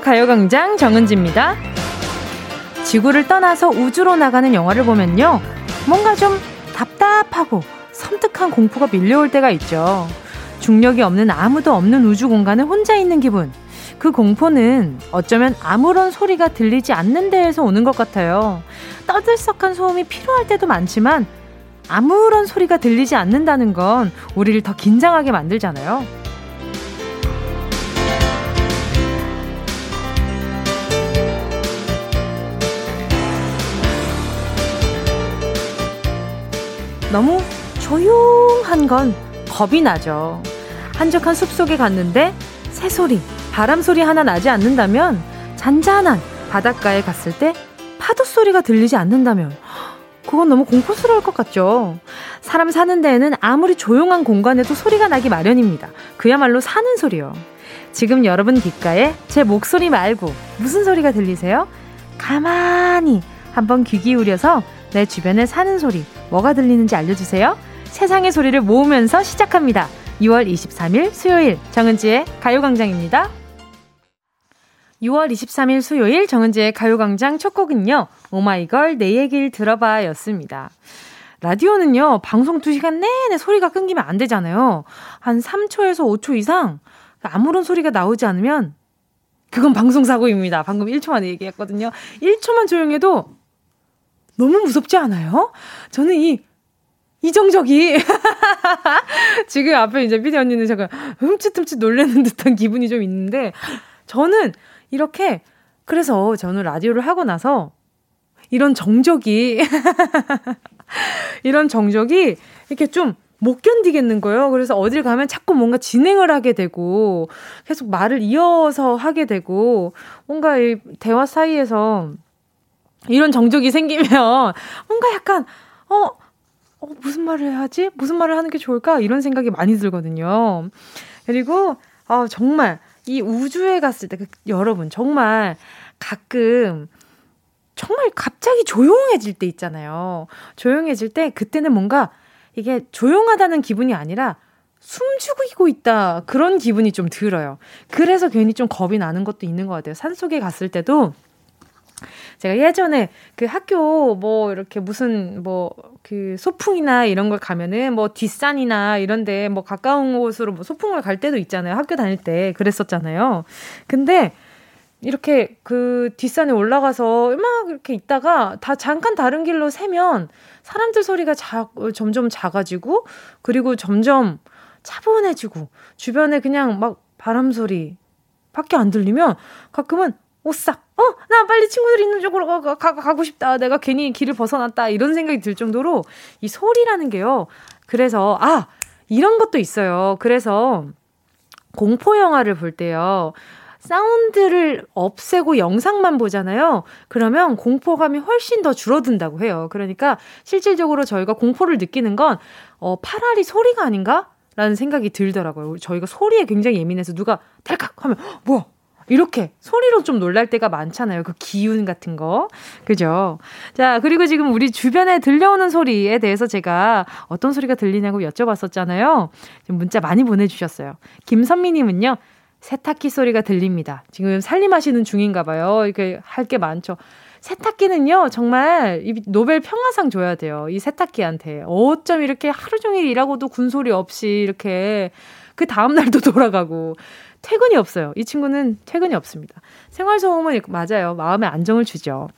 가요광장 정은지입니다. 지구를 떠나서 우주로 나가는 영화를 보면요. 뭔가 좀 답답하고 섬뜩한 공포가 밀려올 때가 있죠. 중력이 없는 아무도 없는 우주 공간에 혼자 있는 기분. 그 공포는 어쩌면 아무런 소리가 들리지 않는 데에서 오는 것 같아요. 떠들썩한 소음이 필요할 때도 많지만 아무런 소리가 들리지 않는다는 건 우리를 더 긴장하게 만들잖아요. 너무 조용한 건 겁이 나죠. 한적한 숲속에 갔는데 새소리, 바람소리 하나 나지 않는다면 잔잔한 바닷가에 갔을 때 파도 소리가 들리지 않는다면 그건 너무 공포스러울 것 같죠. 사람 사는 데에는 아무리 조용한 공간에도 소리가 나기 마련입니다. 그야말로 사는 소리요. 지금 여러분 귓가에 제 목소리 말고 무슨 소리가 들리세요? 가만히 한번 귀 기울여서 내 주변에 사는 소리 뭐가 들리는지 알려주세요. 세상의 소리를 모으면서 시작합니다. 6월 23일 수요일 정은지의 가요광장입니다. 6월 23일 수요일 정은지의 가요광장 첫 곡은요. 오마이걸 내 얘기를 들어봐 였습니다. 라디오는요, 방송 2시간 내내 소리가 끊기면 안 되잖아요. 한 3초에서 5초 이상 아무런 소리가 나오지 않으면 그건 방송사고입니다. 방금 1초 만에 얘기했거든요. 1초만 조용해도 너무 무섭지 않아요? 저는 이 이정적이 지금 앞에 이제 피디 언니는 잠깐 흠칫흠칫 놀라는 듯한 기분이 좀 있는데 저는 이렇게 그래서 저는 라디오를 하고 나서 이런 정적이 이런 정적이 이렇게 좀 못 견디겠는 거예요. 그래서 어딜 가면 자꾸 뭔가 진행을 하게 되고 계속 말을 이어서 하게 되고 뭔가 이 대화 사이에서 이런 정적이 생기면 뭔가 약간 어, 어 무슨 말을 해야지? 무슨 말을 하는 게 좋을까? 이런 생각이 많이 들거든요. 그리고 아 정말 이 우주에 갔을 때 그, 여러분 정말 가끔 정말 갑자기 조용해질 때 있잖아요. 조용해질 때 그때는 뭔가 이게 조용하다는 기분이 아니라 숨죽이고 있다 그런 기분이 좀 들어요. 그래서 괜히 좀 겁이 나는 것도 있는 것 같아요. 산속에 갔을 때도 제가 예전에 그 학교 뭐 이렇게 무슨 뭐 그 소풍이나 이런 걸 가면은 뭐 뒷산이나 이런데 뭐 가까운 곳으로 뭐 소풍을 갈 때도 있잖아요. 학교 다닐 때 그랬었잖아요. 근데 이렇게 그 뒷산에 올라가서 막 이렇게 있다가 다 잠깐 다른 길로 새면 사람들 소리가 자, 점점 작아지고 그리고 점점 차분해지고 주변에 그냥 막 바람 소리 밖에 안 들리면 가끔은 오싹 어, 나 빨리 친구들 있는 쪽으로 가, 가, 가고 싶다. 내가 괜히 길을 벗어났다. 이런 생각이 들 정도로 이 소리라는 게요. 그래서, 아, 이런 것도 있어요. 그래서 공포 영화를 볼 때요. 사운드를 없애고 영상만 보잖아요. 그러면 공포감이 훨씬 더 줄어든다고 해요. 그러니까 실질적으로 저희가 공포를 느끼는 건, 어, 파라리 소리가 아닌가? 라는 생각이 들더라고요. 저희가 소리에 굉장히 예민해서 누가 탈칵 하면, 뭐야? 이렇게 소리로 좀 놀랄 때가 많잖아요. 그 기운 같은 거. 그죠? 자, 그리고 지금 우리 주변에 들려오는 소리에 대해서 제가 어떤 소리가 들리냐고 여쭤봤었잖아요. 문자 많이 보내주셨어요. 김선미님은요, 세탁기 소리가 들립니다. 지금 살림하시는 중인가 봐요. 이렇게 할 게 많죠. 세탁기는요, 정말 이 노벨 평화상 줘야 돼요. 이 세탁기한테. 어쩜 이렇게 하루 종일 일하고도 군소리 없이 이렇게 그 다음날도 돌아가고. 퇴근이 없어요. 이 친구는 퇴근이 없습니다. 생활소음은 맞아요. 마음에 안정을 주죠.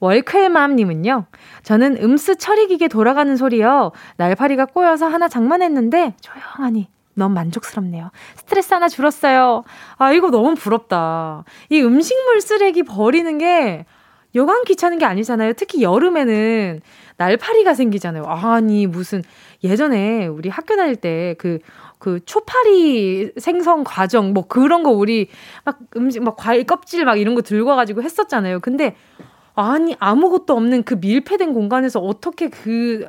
월클맘님은요, 저는 음스 처리기계 돌아가는 소리요. 날파리가 꼬여서 하나 장만했는데, 조용하니 너무 만족스럽네요. 스트레스 하나 줄었어요. 아, 이거 너무 부럽다. 이 음식물 쓰레기 버리는 게 여간 귀찮은 게 아니잖아요. 특히 여름에는 날파리가 생기잖아요. 아니, 무슨, 예전에 우리 학교 다닐 때 그 그 초파리 생성 과정 뭐 그런 거 우리 막 음식 막 과일 껍질 막 이런 거 들고 와가지고 했었잖아요. 근데 아니 아무것도 없는 그 밀폐된 공간에서 어떻게 그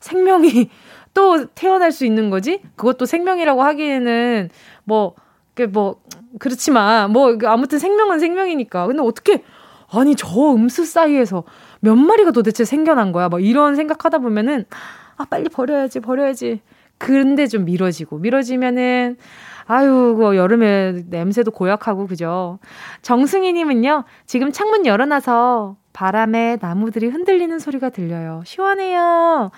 생명이 또 태어날 수 있는 거지? 그것도 생명이라고 하기에는 뭐, 뭐, 그렇지만, 뭐, 아무튼 생명은 생명이니까. 근데 어떻게, 아니, 저 음수 사이에서 몇 마리가 도대체 생겨난 거야? 뭐 이런 생각하다 보면은, 아, 빨리 버려야지, 버려야지. 근데 좀 미뤄지고, 미뤄지면은, 아유, 그 여름에 냄새도 고약하고, 그죠? 정승희 님은요, 지금 창문 열어 놔서 바람에 나무들이 흔들리는 소리가 들려요. 시원해요.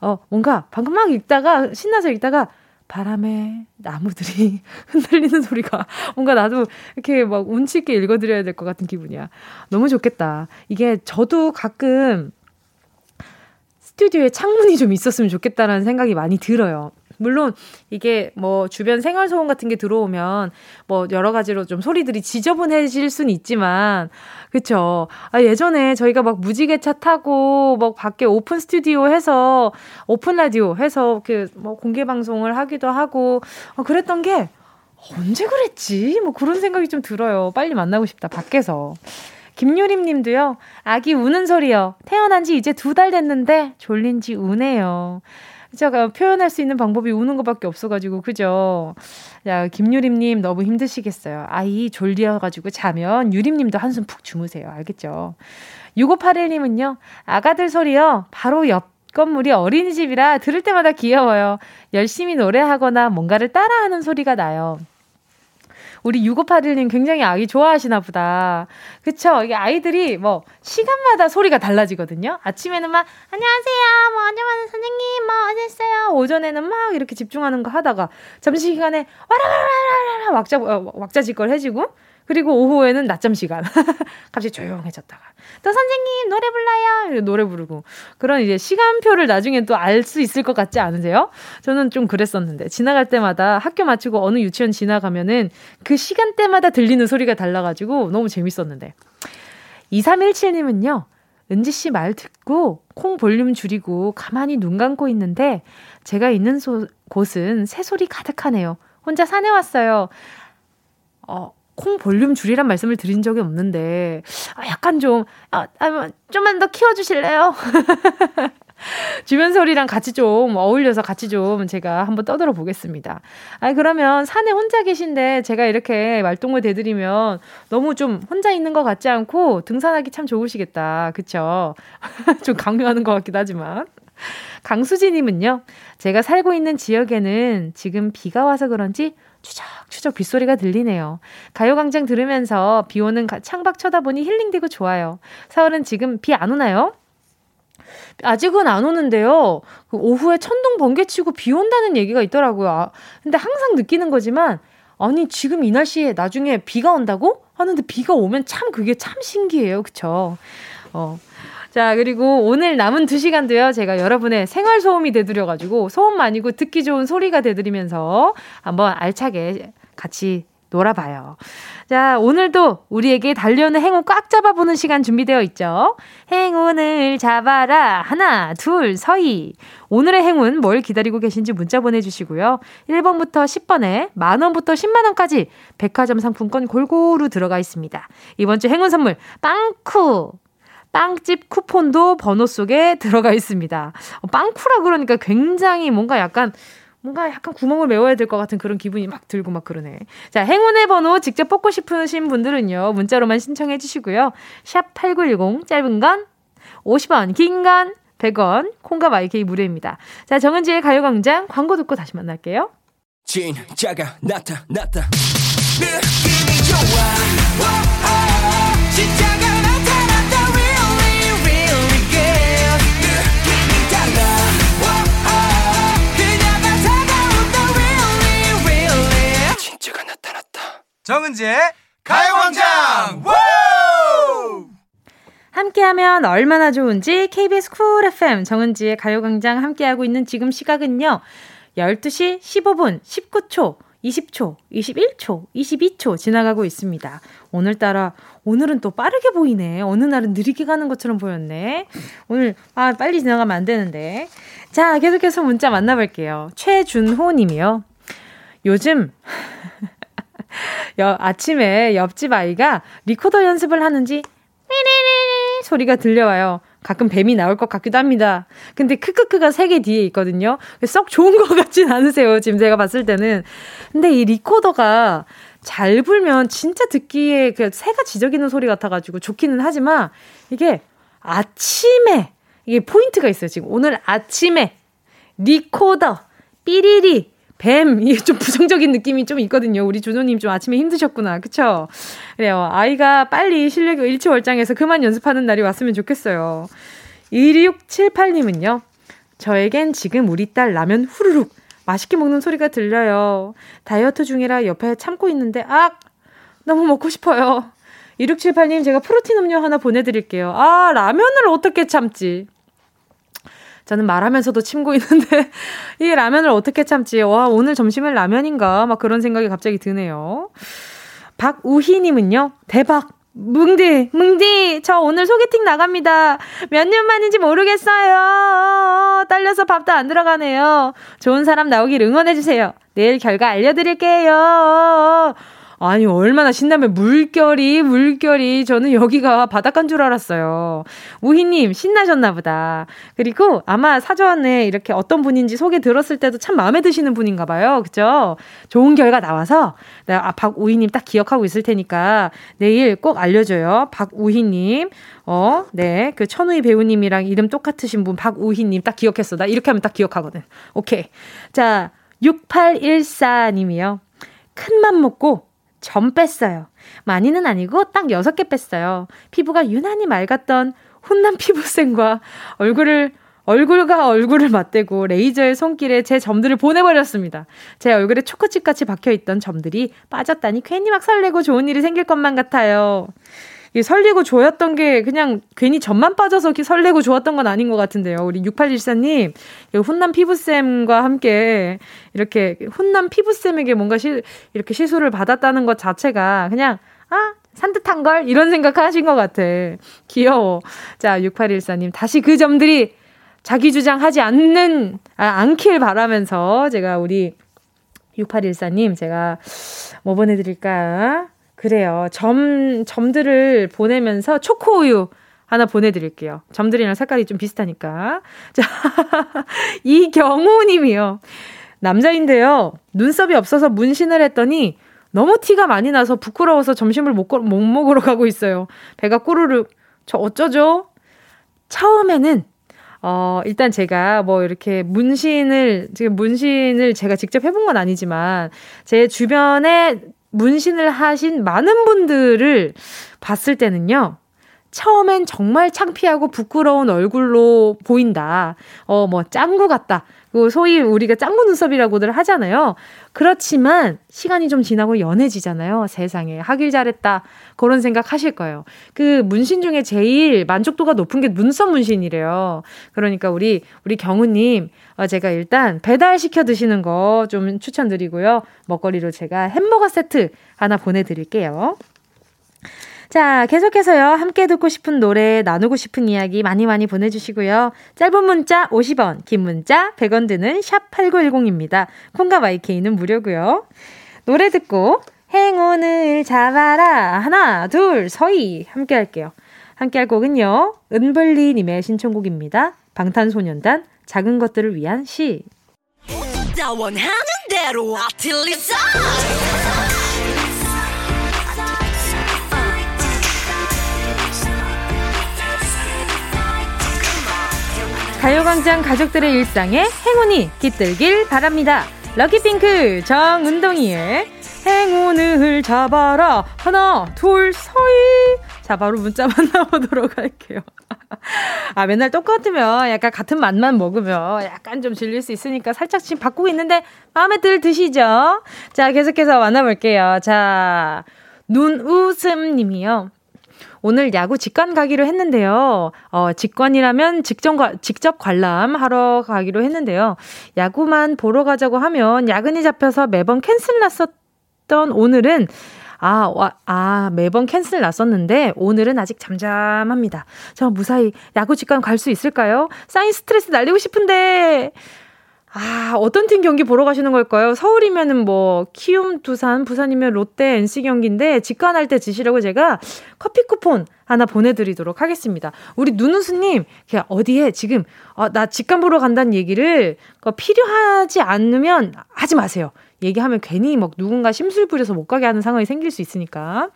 어, 뭔가 방금 막 읽다가, 신나서 읽다가, 바람에 나무들이 흔들리는 소리가 뭔가 나도 이렇게 막 운치 있게 읽어드려야 될 것 같은 기분이야. 너무 좋겠다. 이게 저도 가끔 스튜디오에 창문이 좀 있었으면 좋겠다라는 생각이 많이 들어요. 물론 이게 뭐 주변 생활 소음 같은 게 들어오면 뭐 여러 가지로 좀 소리들이 지저분해질 수는 있지만 그쵸. 아, 예전에 저희가 막 무지개 차 타고 막 밖에 오픈 스튜디오 해서 오픈 라디오 해서 그 뭐 공개 방송을 하기도 하고 어, 그랬던 게 언제 그랬지? 뭐 그런 생각이 좀 들어요. 빨리 만나고 싶다. 밖에서. 김유림 님도요, 아기 우는 소리요. 태어난 지 이제 두 달 됐는데 졸린 지 우네요. 제가 표현할 수 있는 방법이 우는 것밖에 없어가지고, 그죠? 야, 김유림님 너무 힘드시겠어요. 아이 졸려가지고 자면 유림님도 한숨 푹 주무세요. 알겠죠? 6581님은요, 아가들 소리요. 바로 옆 건물이 어린이집이라 들을 때마다 귀여워요. 열심히 노래하거나 뭔가를 따라하는 소리가 나요. 우리 6581님 굉장히 아기 좋아하시나 보다. 그쵸? 이게 아이들이 뭐, 시간마다 소리가 달라지거든요? 아침에는 막, 안녕하세요, 뭐, 안녕하세요, 선생님, 뭐, 어땠어요? 오전에는 막 이렇게 집중하는 거 하다가, 점심시간에, 와라라라라라, 왁자, 어, 왁자지껄 해지고, 그리고 오후에는 낮잠 시간. 갑자기 조용해졌다가. 또 선생님, 노래 불러요! 노래 부르고. 그런 이제 시간표를 나중에 또 알 수 있을 것 같지 않으세요? 저는 좀 그랬었는데. 지나갈 때마다 학교 마치고 어느 유치원 지나가면은 그 시간대마다 들리는 소리가 달라가지고 너무 재밌었는데. 2317님은요, 은지 씨 말 듣고 콩 볼륨 줄이고 가만히 눈 감고 있는데 제가 있는 소, 곳은 새소리 가득하네요. 혼자 산에 왔어요. 어, 콩 볼륨 줄이란 말씀을 드린 적이 없는데, 아, 약간 좀, 아, 아, 좀만 더 키워주실래요? 주변 소리랑 같이 좀 어울려서 같이 좀 제가 한번 떠들어 보겠습니다. 아, 그러면 산에 혼자 계신데 제가 이렇게 말동무 대드리면 너무 좀 혼자 있는 것 같지 않고 등산하기 참 좋으시겠다. 그쵸? 좀 강요하는 것 같기도 하지만. 강수지님은요, 제가 살고 있는 지역에는 지금 비가 와서 그런지 추적추적 빗소리가 들리네요. 가요광장 들으면서 비 오는 창밖 쳐다보니 힐링되고 좋아요. 서울은 지금 비 안 오나요? 아직은 안 오는데요. 그 오후에 천둥 번개 치고 비 온다는 얘기가 있더라고요. 아, 근데 항상 느끼는 거지만, 아니, 지금 이 날씨에 나중에 비가 온다고? 하는데 비가 오면 참 그게 참 신기해요. 그쵸? 어. 자, 그리고 오늘 남은 두 시간도요, 제가 여러분의 생활 소음이 되드려가지고, 소음 아니고 듣기 좋은 소리가 되드리면서 한번 알차게 같이 놀아봐요. 자, 오늘도 우리에게 달려오는 행운 꽉 잡아보는 시간 준비되어 있죠? 행운을 잡아라. 하나, 둘, 서희. 오늘의 행운 뭘 기다리고 계신지 문자 보내주시고요. 1번부터 10번에 만원부터 10만원까지 백화점 상품권 골고루 들어가 있습니다. 이번 주 행운 선물, 빵쿠. 빵집 쿠폰도 번호 속에 들어가 있습니다. 어, 빵쿠라 그러니까 굉장히 뭔가 약간 뭔가 약간 구멍을 메워야 될 것 같은 그런 기분이 막 들고 막 그러네. 자, 행운의 번호 직접 뽑고 싶으신 분들은요, 문자로만 신청해 주시고요. 샵 8910, 짧은 건 50원, 긴 건 100원, 콩과 마이케이 무료입니다. 자, 정은지의 가요 광장 광고 듣고 다시 만날게요. 진짜가 나타났다. 느낌이 좋아. 정은지의 가요광장 함께하면 얼마나 좋은지 KBS 쿨 FM 정은지의 가요광장 함께하고 있는 지금 시각은요 12시 15분 19초 20초, 21초, 22초 지나가고 있습니다. 오늘따라, 오늘은 또 빠르게 보이네. 어느 날은 느리게 가는 것처럼 보였네. 오늘, 아, 빨리 지나가면 안 되는데. 자, 계속해서 문자 만나볼게요. 최준호 님이요. 요즘, 여, 아침에 옆집 아이가 리코더 연습을 하는지 소리가 들려와요. 가끔 뱀이 나올 것 같기도 합니다. 근데 크크크가 세 개 뒤에 있거든요. 썩 좋은 것 같진 않으세요. 지금 제가 봤을 때는. 근데 이 리코더가 잘 불면 진짜 듣기에 그 새가 지저귀는 소리 같아가지고 좋기는 하지만 이게 아침에 이게 포인트가 있어요. 지금 오늘 아침에 리코더 삐리리, 뱀, 이게 좀 부정적인 느낌이 좀 있거든요. 우리 준호님 좀 아침에 힘드셨구나. 그쵸? 그래요. 아이가 빨리 실력이 일치월장해서 그만 연습하는 날이 왔으면 좋겠어요. 2678님은요. 저에겐 지금 우리 딸 라면 후루룩 맛있게 먹는 소리가 들려요. 다이어트 중이라 옆에 참고 있는데, 아! 너무 먹고 싶어요. 2678님, 제가 프로틴 음료 하나 보내드릴게요. 아, 라면을 어떻게 참지? 저는 말하면서도 침고 있는데, 이 라면을 어떻게 참지? 와, 오늘 점심은 라면인가? 막 그런 생각이 갑자기 드네요. 박우희님은요, 대박! 뭉디, 뭉디, 저 오늘 소개팅 나갑니다. 몇 년 만인지 모르겠어요. 딸려서 밥도 안 들어가네요. 좋은 사람 나오길 응원해주세요. 내일 결과 알려드릴게요. 아니, 얼마나 신나면 물결이, 물결이. 저는 여기가 바닷가인 줄 알았어요. 우희님, 신나셨나 보다. 그리고 아마 사전에 이렇게 어떤 분인지 소개 들었을 때도 참 마음에 드시는 분인가 봐요. 그죠? 좋은 결과 나와서, 내가 아, 박우희님 딱 기억하고 있을 테니까 내일 꼭 알려줘요. 박우희님. 어, 네. 그 천우희 배우님이랑 이름 똑같으신 분 박우희님 딱 기억했어. 나 이렇게 하면 딱 기억하거든. 오케이. 자, 6814님이요. 큰 맘 먹고 점 뺐어요. 많이는 아니고 딱 6개 뺐어요. 피부가 유난히 맑았던 훈남 피부쌤과 얼굴을 얼굴과 얼굴을 맞대고 레이저의 손길에 제 점들을 보내버렸습니다. 제 얼굴에 초코칩같이 박혀있던 점들이 빠졌다니 괜히 막 설레고 좋은 일이 생길 것만 같아요. 설레고 좋았던 게 그냥 괜히 점만 빠져서 설레고 좋았던 건 아닌 것 같은데요. 우리 6814님, 훈남 피부쌤과 함께 이렇게 훈남 피부쌤에게 뭔가 시, 이렇게 시술을 받았다는 것 자체가 그냥, 아, 산뜻한 걸? 이런 생각 하신 것 같아. 귀여워. 자, 6814님, 다시 그 점들이 자기 주장하지 않는, 아, 않길 바라면서 제가 우리 6814님, 제가 뭐 보내드릴까? 그래요. 점, 점들을 보내면서 초코우유 하나 보내드릴게요. 점들이랑 색깔이 좀 비슷하니까. 자, 이경우 님이요. 남자인데요. 눈썹이 없어서 문신을 했더니 너무 티가 많이 나서 부끄러워서 점심을 못, 못 먹으러 가고 있어요. 배가 꼬르륵. 저 어쩌죠? 처음에는 어, 일단 제가 뭐 이렇게 문신을, 지금 문신을 제가 직접 해본 건 아니지만, 제 주변에 문신을 하신 많은 분들을 봤을 때는요. 처음엔 정말 창피하고 부끄러운 얼굴로 보인다. 어, 뭐, 짱구 같다. 그 소위 우리가 짱구 눈썹이라고들 하잖아요. 그렇지만 시간이 좀 지나고 연해지잖아요. 세상에. 하길 잘했다. 그런 생각 하실 거예요. 그 문신 중에 제일 만족도가 높은 게 눈썹 문신이래요. 그러니까 우리, 우리 경우님, 어, 제가 일단 배달 시켜 드시는 거 좀 추천드리고요. 먹거리로 제가 햄버거 세트 하나 보내드릴게요. 자, 계속해서요. 함께 듣고 싶은 노래, 나누고 싶은 이야기 많이 많이 보내주시고요. 짧은 문자 50원, 긴 문자 100원 드는 샵8910입니다. 콩과 YK는 무료고요. 노래 듣고 행운을 잡아라. 하나, 둘, 서희. 함께 할게요. 함께 할 곡은요. 은블리님의 신청곡입니다. 방탄소년단 작은 것들을 위한 시. 가요광장 가족들의 일상에 행운이 깃들길 바랍니다. 럭키핑크 정운동이의 행운을 잡아라. 하나, 둘, 서희. 자, 바로 문자 만나보도록 할게요. 아, 맨날 똑같으면 약간 같은 맛만 먹으면 약간 좀 질릴 수 있으니까 살짝 지금 바꾸고 있는데 마음에 들 드시죠? 자, 계속해서 만나볼게요. 자, 눈웃음 님이요. 오늘 야구 직관 가기로 했는데요. 어, 직관이라면 직접, 직접 관람하러 가기로 했는데요. 야구만 보러 가자고 하면 야근이 잡혀서 매번 cancel 났었던 오늘은 아, 와, 아, 매번 cancel 났었는데, 오늘은 아직 잠잠합니다. 저 무사히 야구 직관 갈 수 있을까요? 쌓인 스트레스 날리고 싶은데, 아, 어떤 팀 경기 보러 가시는 걸까요? 서울이면은 뭐, 키움, 두산, 부산이면 롯데, NC 경기인데, 직관할 때 드시라고 제가 커피 쿠폰 하나 보내드리도록 하겠습니다. 우리 누누스님, 어디에 지금, 어, 나 직관 보러 간다는 얘기를 필요하지 않으면 하지 마세요. 얘기하면 괜히 막 누군가 심술 부려서 못 가게 하는 상황이 생길 수 있으니까.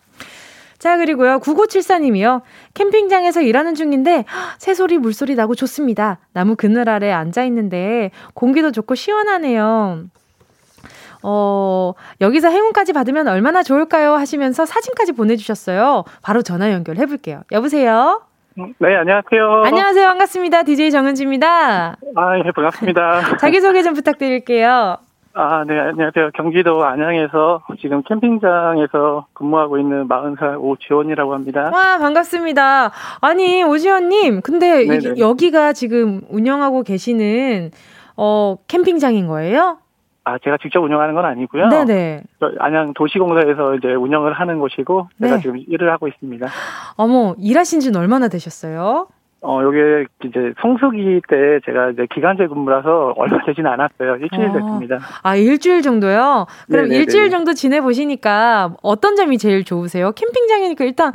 자, 그리고요. 9974님이요. 캠핑장에서 일하는 중인데 새소리, 물소리 나고 좋습니다. 나무 그늘 아래 앉아 있는데 공기도 좋고 시원하네요. 어, 여기서 행운까지 받으면 얼마나 좋을까요? 하시면서 사진까지 보내주셨어요. 바로 전화 연결해 볼게요. 여보세요? 네, 안녕하세요. 안녕하세요. 반갑습니다. DJ 정은지입니다. 아, 예, 반갑습니다. 자기소개 좀 부탁드릴게요. 아, 네, 안녕하세요. 경기도 안양에서 지금 캠핑장에서 근무하고 있는 40살 오지원이라고 합니다. 와, 반갑습니다. 아니, 오지원님, 근데 이, 여기가 지금 운영하고 계시는, 어, 캠핑장인 거예요? 아, 제가 직접 운영하는 건 아니고요. 네네. 안양 도시공사에서 이제 운영을 하는 곳이고, 제가 네. 지금 일을 하고 있습니다. 어머, 일하신 지는 얼마나 되셨어요? 어, 요게 이제 성수기 때 제가 이제 기간제 근무라서 얼마 되지는 않았어요. 일주일 어. 됐습니다. 아, 일주일 정도요? 그럼 네네네. 일주일 정도 지내보시니까 어떤 점이 제일 좋으세요? 캠핑장이니까 일단,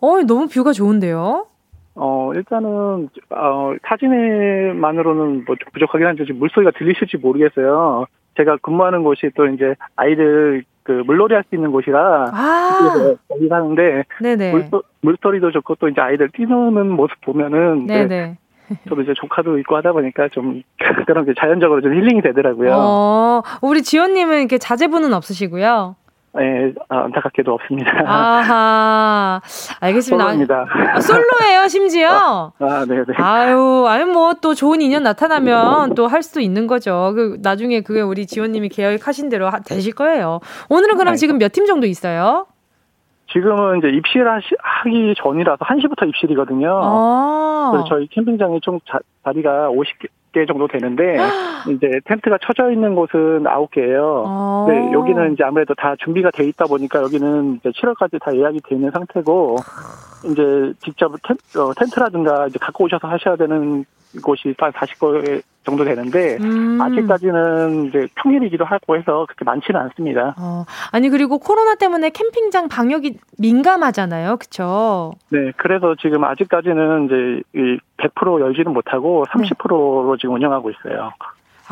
어, 너무 뷰가 좋은데요? 어, 일단은, 어, 사진만으로는 뭐 부족하긴 한데, 물소리가 들리실지 모르겠어요. 제가 근무하는 곳이 또 이제 아이들 그 물놀이 할 수 있는 곳이라 아~ 거기 가는데 물소, 물소리도 좋고 또 이제 아이들 뛰노는 모습 보면은 네네. 저도 이제 조카도 있고 하다 보니까 좀 그런 게 자연적으로 좀 힐링이 되더라고요. 어, 우리 지원님은 이렇게 자제분은 없으시고요. 네, 아, 안타깝게도 없습니다. 아하, 알겠습니다. 솔로입니다. 아, 솔로예요, 심지어? 아, 아 네네. 아유, 아유, 뭐, 또 좋은 인연 나타나면 또 할 수도 있는 거죠. 그, 나중에 그게 우리 지원님이 계획하신 대로 하, 되실 거예요. 오늘은 그럼 아 지금 몇 팀 정도 있어요? 지금은 이제 입실하기 전이라서 1시부터 입실이거든요. 아~ 그래서 저희 캠핑장이 총 자, 자리가 50개, 개 정도 되는데 이제 텐트가 쳐져 있는 곳은 아홉 개예요. 아~ 네, 여기는 이제 아무래도 다 준비가 돼 있다 보니까 여기는 이제 7월까지 다 예약이 돼 있는 상태고 이제 직접 텐, 어, 텐트라든가 이제 갖고 오셔서 하셔야 되는 곳이 한 40곳 정도 되는데 음. 아직까지는 이제 평일이기도 하고 해서 그렇게 많지는 않습니다. 어. 아니 그리고 코로나 때문에 캠핑장 방역이 민감하잖아요, 그렇죠? 네, 그래서 지금 아직까지는 이제 100% 열지는 못하고 30%로 네. 지금 운영하고 있어요.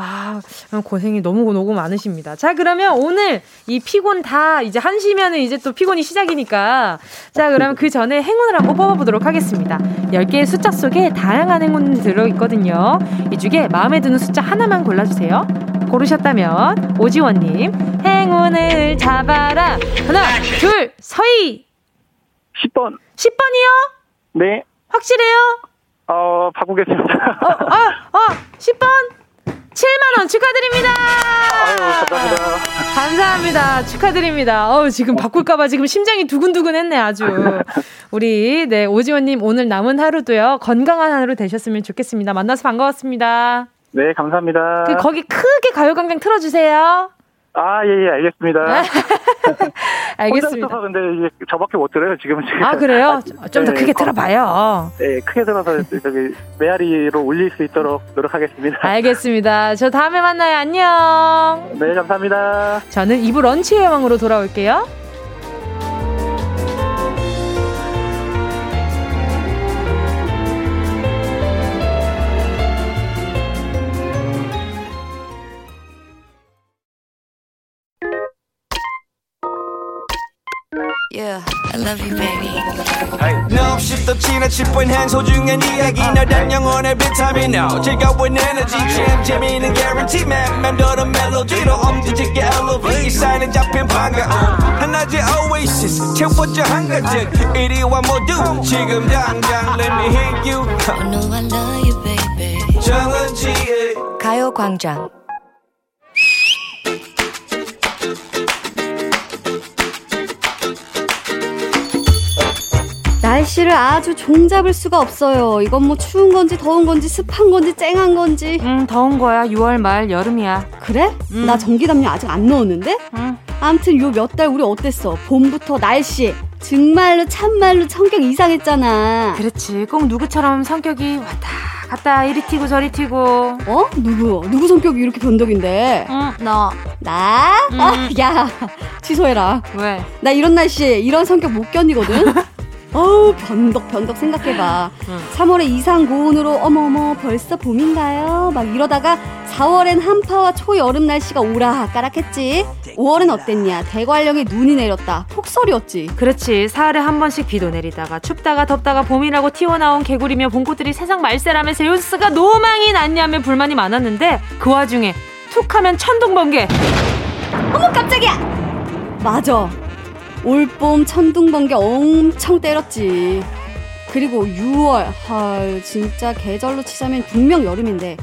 아, 고생이 너무 너무 많으십니다. 자, 그러면 오늘 이 피곤 다 이제 한시면은 이제 또 피곤이 시작이니까. 자, 그러면 그 전에 행운을 한번 뽑아보도록 하겠습니다. 10개의 숫자 속에 다양한 행운이 들어있거든요. 이 중에 마음에 드는 숫자 하나만 골라주세요. 고르셨다면, 오지원님, 행운을 잡아라. 하나, 둘, 서희! 10번. 10번이요? 네. 확실해요? 어, 바꾸겠습니다. 어, 어, 어, 10번? 7만원 축하드립니다! 아유, 감사합니다. 감사합니다. 축하드립니다. 어 지금 바꿀까봐 지금 심장이 두근두근 했네, 아주. 우리, 네, 오지원님 오늘 남은 하루도요, 건강한 하루 되셨으면 좋겠습니다. 만나서 반가웠습니다. 네, 감사합니다. 그, 거기 크게 가요광장 틀어주세요. 아, 예, 예, 알겠습니다. 알겠습니다. 근데 이제 저밖에 못 들어요, 지금. 아, 그래요? 좀더 네, 크게 들어봐요. 네, 크게 들어서 저기 메아리로 울릴 수 있도록 노력하겠습니다. 알겠습니다. 저 다음에 만나요. 안녕. 네, 감사합니다. 저는 이부 런치의 왕으로 돌아올게요. Love you, baby. No, 없이 또 지나칠 뻔한 소중한 이야기. 너란 영혼의 비타민. No 즐거운 에너지. 참 재미있는 guarantee. man 맘대로 멜로디로 엄지짓게 elevate 이 사인은 잡힌 반가움. 하나의 oasis. 채워져 한가득. 이리와 모두 지금 당장 let me hit you. I know I love you, baby. 정은지의 가요광장 날씨를 아주 종잡을 수가 없어요. 이건 뭐 추운 건지 더운 건지 습한 건지 쨍한 건지. 음, 더운 거야. 6월 말 여름이야. 그래? 음. 나 전기담요 아직 안 넣었는데? 음. 아무튼 요 몇 달 우리 어땠어? 봄부터 날씨 정말로 참말로 성격 이상했잖아. 그렇지. 꼭 누구처럼 성격이 왔다 갔다 이리 튀고 저리 튀고. 어? 누구? 누구 성격이 이렇게 변덕인데? 응, 너. 나? 음. 어, 야, 취소해라. 왜? 나 이런 날씨에 이런 성격 못 견디거든? 어우 변덕 변덕 생각해봐. 응. 3월에 이상 고온으로 어머어머 벌써 봄인가요? 막 이러다가 4월엔 한파와 초여름 날씨가 오락가락했지. 5월은 어땠냐? 대관령에 눈이 내렸다. 폭설이었지. 그렇지. 사흘에 한 번씩 비도 내리다가 춥다가 덥다가 봄이라고 튀어나온 개구리며 봄꽃들이 세상 말세라며 제우스가 노망이 났냐며 불만이 많았는데 그 와중에 툭하면 천둥 번개. 어머 깜짝이야. 맞아. 올봄 천둥번개 엄청 때렸지. 그리고 6월, 헐, 진짜 계절로 치자면 분명 여름인데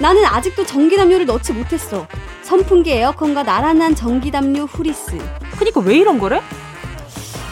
나는 아직도 전기담요를 넣지 못했어. 선풍기 에어컨과 나란한 전기담요 후리스. 그니까 왜 이런 거래?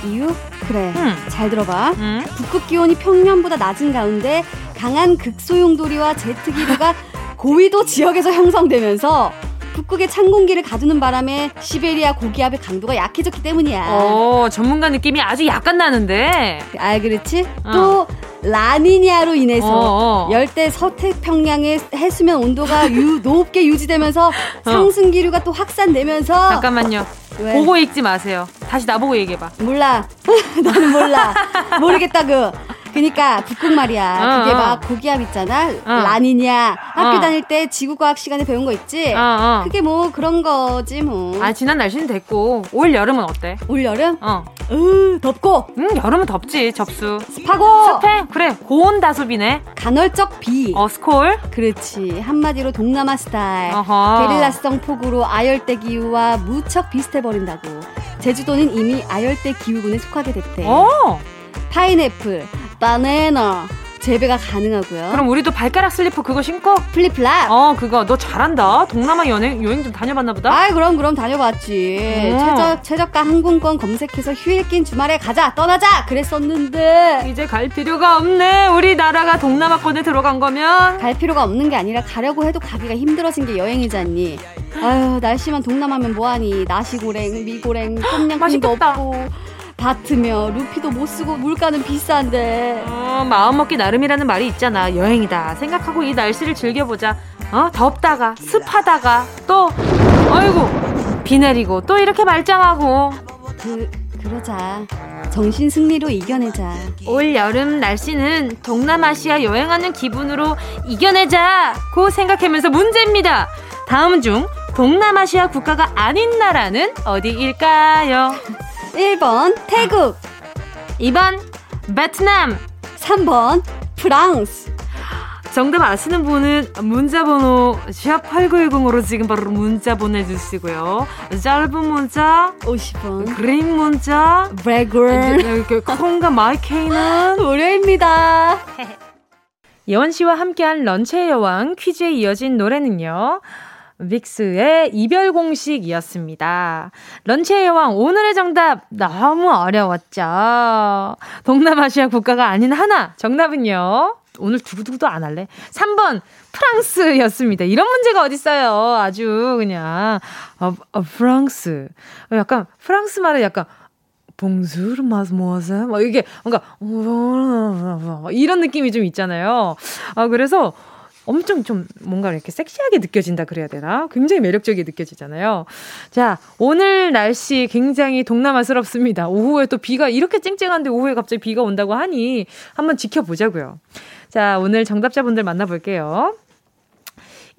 이유? 그래. 응. 잘 들어봐. 응. 북극 기온이 평년보다 낮은 가운데 강한 극소용돌이와 제트기류가 고위도 지역에서 형성되면서 북극의 찬 공기를 가두는 바람에 시베리아 고기압의 강도가 약해졌기 때문이야. 어, 전문가 느낌이 아주 약간 나는데. 아, 그렇지? 어. 또 라니냐로 인해서 어, 어. 열대 서태 평양의 해수면 온도가 유, 높게 유지되면서 어. 상승 기류가 또 확산되면서 잠깐만요. 왜? 보고 읽지 마세요. 다시 나보고 얘기해봐. 몰라. 나는 몰라. 모르겠다 그. 그니까 북극 말이야. 어, 그게 어. 막 고기압 있잖아. 어. 라니냐. 학교 어. 다닐 때 지구과학 시간에 배운 거 있지. 어, 어. 그게 뭐 그런 거지 뭐. 아 지난 날씨는 됐고 올 여름은 어때? 올 여름? 어. 으 덥고. 응 여름은 덥지 접수. 습하고. 습해 그래 고온 다수비네. 간헐적 비. 어 스콜. 그렇지 한마디로 동남아 스타일. 어허. 게릴라성 폭우로 아열대 기후와 무척 비슷해 버린다고. 제주도는 이미 아열대 기후군에 속하게 됐대. 어. 파인애플, 바나나 재배가 가능하고요. 그럼 우리도 발가락 슬리퍼 그거 신고? flip flop. 어, 그거 너 잘한다. 동남아 여행 여행 좀 다녀봤나 보다. 아, 그럼 그럼 다녀봤지. 어. 최저 최저가 항공권 검색해서 휴일 낀 주말에 가자 떠나자 그랬었는데 이제 갈 필요가 없네. 우리나라가 동남아권에 들어간 거면 갈 필요가 없는 게 아니라 가려고 해도 가기가 힘들어진 게 여행이잖니. 아유 날씨만 동남아면 뭐하니 나시고랭 미고랭 똠양꿍도 없고. 바트며 루피도 못 쓰고 물가는 비싼데. 어, 마음 먹기 나름이라는 말이 있잖아. 여행이다. 생각하고 이 날씨를 즐겨보자. 어, 덥다가 습하다가 또 아이고 비 내리고 또 이렇게 말짱하고. 그 그러자. 정신 승리로 이겨내자. 올 여름 날씨는 동남아시아 여행하는 기분으로 이겨내자 고 생각하면서 문제입니다. 다음 중 동남아시아 국가가 아닌 나라는 어디일까요? 1번 태국 2번 베트남 3번 프랑스 정답 아시는 분은 문자번호 샵8910으로 지금 바로 문자 보내주시고요. 짧은 문자 50원 그린 문자 레그레 콩과 마이케이는 무료입니다. 예원 씨와 함께한 런치의 여왕 퀴즈에 이어진 노래는요. 빅스의 이별 공식이었습니다. 런치의 여왕, 오늘의 정답 너무 어려웠죠. 동남아시아 국가가 아닌 하나. 정답은요. 오늘 두구두구도 안 할래. 3번 프랑스였습니다. 이런 문제가 어딨어요. 아주 그냥 어, 어, 프랑스. 약간 프랑스 말에 약간 봉수르 마스모아세 막 이게 뭔가 이런 느낌이 좀 있잖아요. 아 그래서 엄청 좀 뭔가 이렇게 섹시하게 느껴진다 그래야 되나? 굉장히 매력적이게 느껴지잖아요. 자, 오늘 날씨 굉장히 동남아스럽습니다. 오후에 또 비가 이렇게 쨍쨍한데 오후에 갑자기 비가 온다고 하니 한번 지켜보자고요. 자, 오늘 정답자분들 만나볼게요.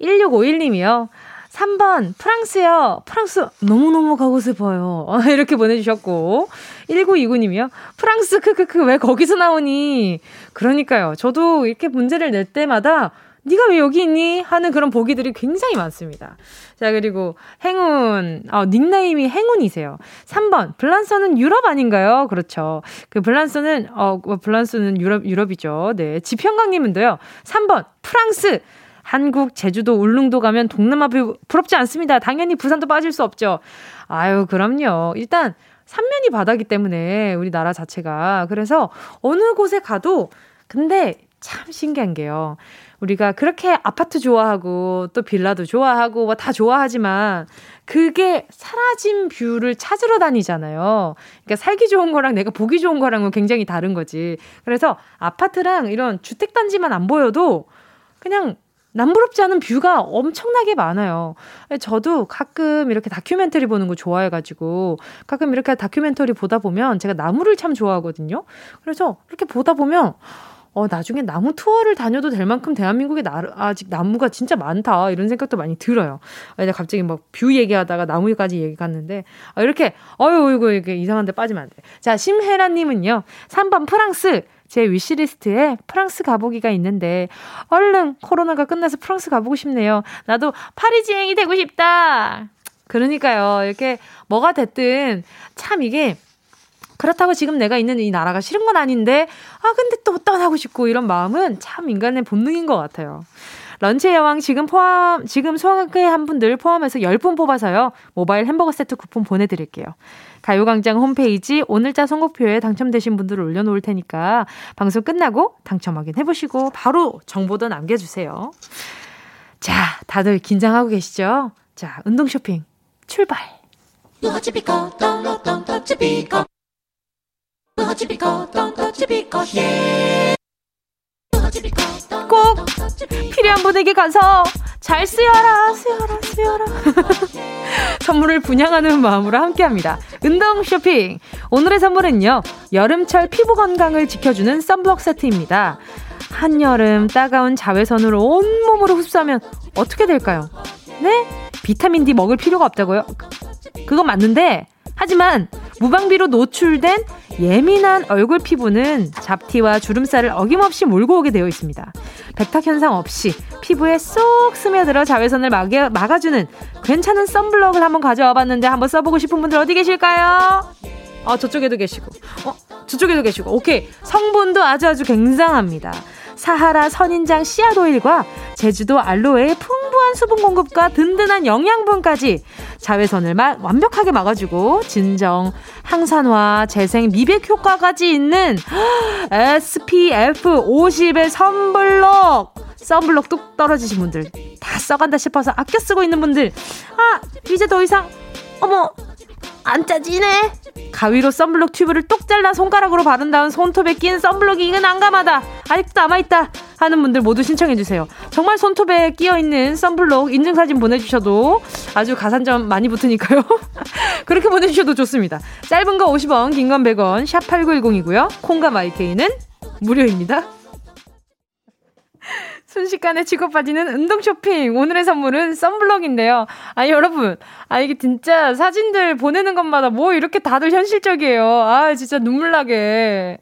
1651님이요. 3번, 프랑스요. 프랑스 너무너무 가고 싶어요. 이렇게 보내주셨고. 1929님이요. 프랑스, 크크크, 왜 거기서 나오니? 그러니까요. 저도 이렇게 문제를 낼 때마다 네가 왜 여기 있니? 하는 그런 보기들이 굉장히 많습니다. 자, 그리고 행운, 어, 닉네임이 행운이세요. 3번, 블란서는 유럽 아닌가요? 그렇죠. 그 블란서는, 어, 뭐 블란서는 유럽, 유럽이죠. 네. 지평강님은도요. 3번, 프랑스. 한국, 제주도, 울릉도 가면 동남아 부럽지 않습니다. 당연히 부산도 빠질 수 없죠. 아유, 그럼요. 일단, 삼면이 바다기 때문에 우리나라 자체가. 그래서 어느 곳에 가도, 근데 참 신기한 게요. 우리가 그렇게 아파트 좋아하고 또 빌라도 좋아하고 뭐 다 좋아하지만 그게 사라진 view를 찾으러 다니잖아요. 그러니까 살기 좋은 거랑 내가 보기 좋은 거랑은 굉장히 다른 거지. 그래서 아파트랑 이런 주택단지만 안 보여도 그냥 남부럽지 않은 view가 엄청나게 많아요. 저도 가끔 이렇게 다큐멘터리 보는 거 좋아해가지고 가끔 이렇게 다큐멘터리 보다 보면 제가 나무를 참 좋아하거든요. 그래서 이렇게 보다 보면 어, 나중에 나무 투어를 다녀도 될 만큼 대한민국에 나, 아직 나무가 진짜 많다. 이런 생각도 많이 들어요. 아, 갑자기 막 view 얘기하다가 나무까지 얘기 갔는데, 아, 이렇게, 어유 이거, 이게 이상한 데 빠지면 안 돼. 자, 심혜라님은요, 3번 프랑스. 제 wish list에 프랑스 가보기가 있는데 얼른 코로나가 끝나서 프랑스 가보고 싶네요. 나도 파리지행이 되고 싶다. 그러니까요. 이렇게 뭐가 됐든 참 이게 그렇다고 지금 내가 있는 이 나라가 싫은 건 아닌데 아 근데 또 떠나고 싶고 이런 마음은 참 인간의 본능인 것 같아요. 런치 여왕 지금 포함 지금 소개한 분들 포함해서 10분 뽑아서요. 모바일 햄버거 세트 쿠폰 보내 드릴게요. 가요광장 홈페이지 오늘자 선곡표에 당첨되신 분들을 올려놓을 테니까 방송 끝나고 당첨 확인해보시고 바로 정보도 남겨주세요. 자, 다들 긴장하고 계시죠? 자, 운동 쇼핑 출발! 꼭 필요한 분에게 가서 잘 쓰여라, 쓰여라, 쓰여라. 선물을 분양하는 마음으로 함께 합니다. 운동 쇼핑. 오늘의 선물은요, 여름철 피부 건강을 지켜주는 썬블럭 세트입니다. 한여름 따가운 자외선을 온몸으로 흡수하면 어떻게 될까요? 네? 비타민 D 먹을 필요가 없다고요? 그건 맞는데, 하지만 무방비로 노출된 예민한 얼굴 피부는 잡티와 주름살을 어김없이 몰고 오게 되어 있습니다. 백탁 현상 없이 피부에 쏙 스며들어 자외선을 막아, 막아주는 괜찮은 썬블럭을 한번 가져와 봤는데 한번 써보고 싶은 분들 어디 계실까요? 어, 저쪽에도 계시고, 어, 저쪽에도 계시고, 오케이. 성분도 아주 아주 굉장합니다. 사하라 선인장 씨앗 오일과 제주도 알로에의 풍부한 수분 공급과 든든한 영양분까지 자외선을 막 완벽하게 막아주고 진정, 항산화, 재생, 미백 효과까지 있는 SPF 50의 선블록. 선블록 뚝 떨어지신 분들 다 써간다 싶어서 아껴 쓰고 있는 분들. 아 이제 더 이상 어머 안 짜지네. 가위로 썬블록 튜브를 똑 잘라 손가락으로 바른 다음 손톱에 낀 썬블록이 이건 난감하다. 아직도 남아있다. 하는 분들 모두 신청해주세요. 정말 손톱에 끼어있는 썬블록 인증사진 보내주셔도 아주 가산점 많이 붙으니까요. 그렇게 보내주셔도 좋습니다. 짧은 거 50원, 긴 건 100원, 샵 8910이고요. 콩과 마이케이는 무료입니다. 순식간에 치고 빠지는 운동 쇼핑. 오늘의 선물은 썬블럭인데요. 아, 여러분. 아, 이게 진짜 사진들 보내는 것마다 뭐 이렇게 다들 현실적이에요. 아, 진짜 눈물 나게.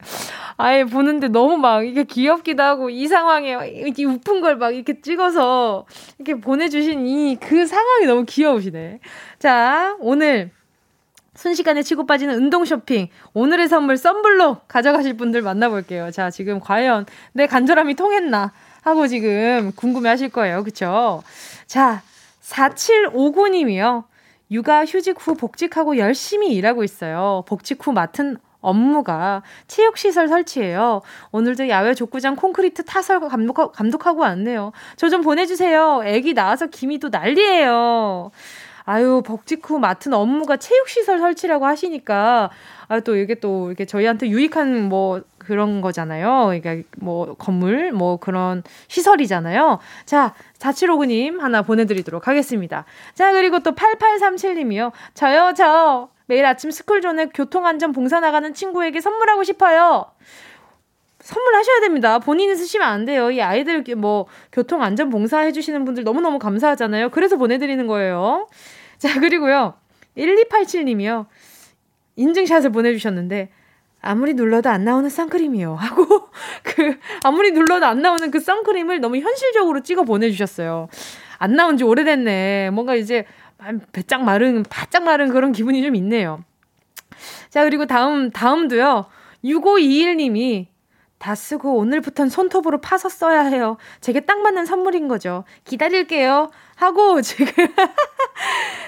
아예 보는데 너무 막 이게 귀엽기도 하고 이 상황에 이렇게 우픈 걸 막 이렇게 찍어서 이렇게 보내주신 이 그 상황이 너무 귀여우시네. 자, 오늘 순식간에 치고 빠지는 운동 쇼핑. 오늘의 선물 썬블록 가져가실 분들 만나볼게요. 자, 지금 과연 내 간절함이 통했나? 하고 지금 궁금해 하실 거예요. 그쵸? 자, 4759님이요. 육아 휴직 후 복직하고 열심히 일하고 있어요. 복직 후 맡은 업무가 체육시설 설치예요. 오늘도 야외 족구장 콘크리트 타설 감독, 감독하고 왔네요. 저 좀 보내주세요. 애기 나와서 김이도 난리예요. 아유, 복직 후 맡은 업무가 체육시설 설치라고 하시니까, 아, 또 이게 또 이렇게 저희한테 유익한 뭐 그런 거잖아요. 그러니까 뭐 건물, 뭐 그런 시설이잖아요. 자, 4759님 하나 보내드리도록 하겠습니다. 자, 그리고 또 8837님이요. 저요, 저. 매일 아침 스쿨존에 교통안전 봉사 나가는 친구에게 선물하고 싶어요. 선물하셔야 됩니다. 본인이 쓰시면 안 돼요. 이 아이들 뭐 교통 안전 봉사 해주시는 분들 너무너무 감사하잖아요. 그래서 보내드리는 거예요. 자, 그리고요. 1287님이요. 인증샷을 보내주셨는데, 아무리 눌러도 안 나오는 선크림이요. 하고, 그, 아무리 눌러도 안 나오는 그 선크림을 너무 현실적으로 찍어 보내주셨어요. 안 나온 지 오래됐네. 뭔가 이제, 배짱 마른, 바짝 마른 그런 기분이 좀 있네요. 자, 그리고 다음, 다음도요. 6521님이 다 쓰고 오늘부턴 손톱으로 파서 써야 해요. 제게 딱 맞는 선물인 거죠. 기다릴게요. 하고 지금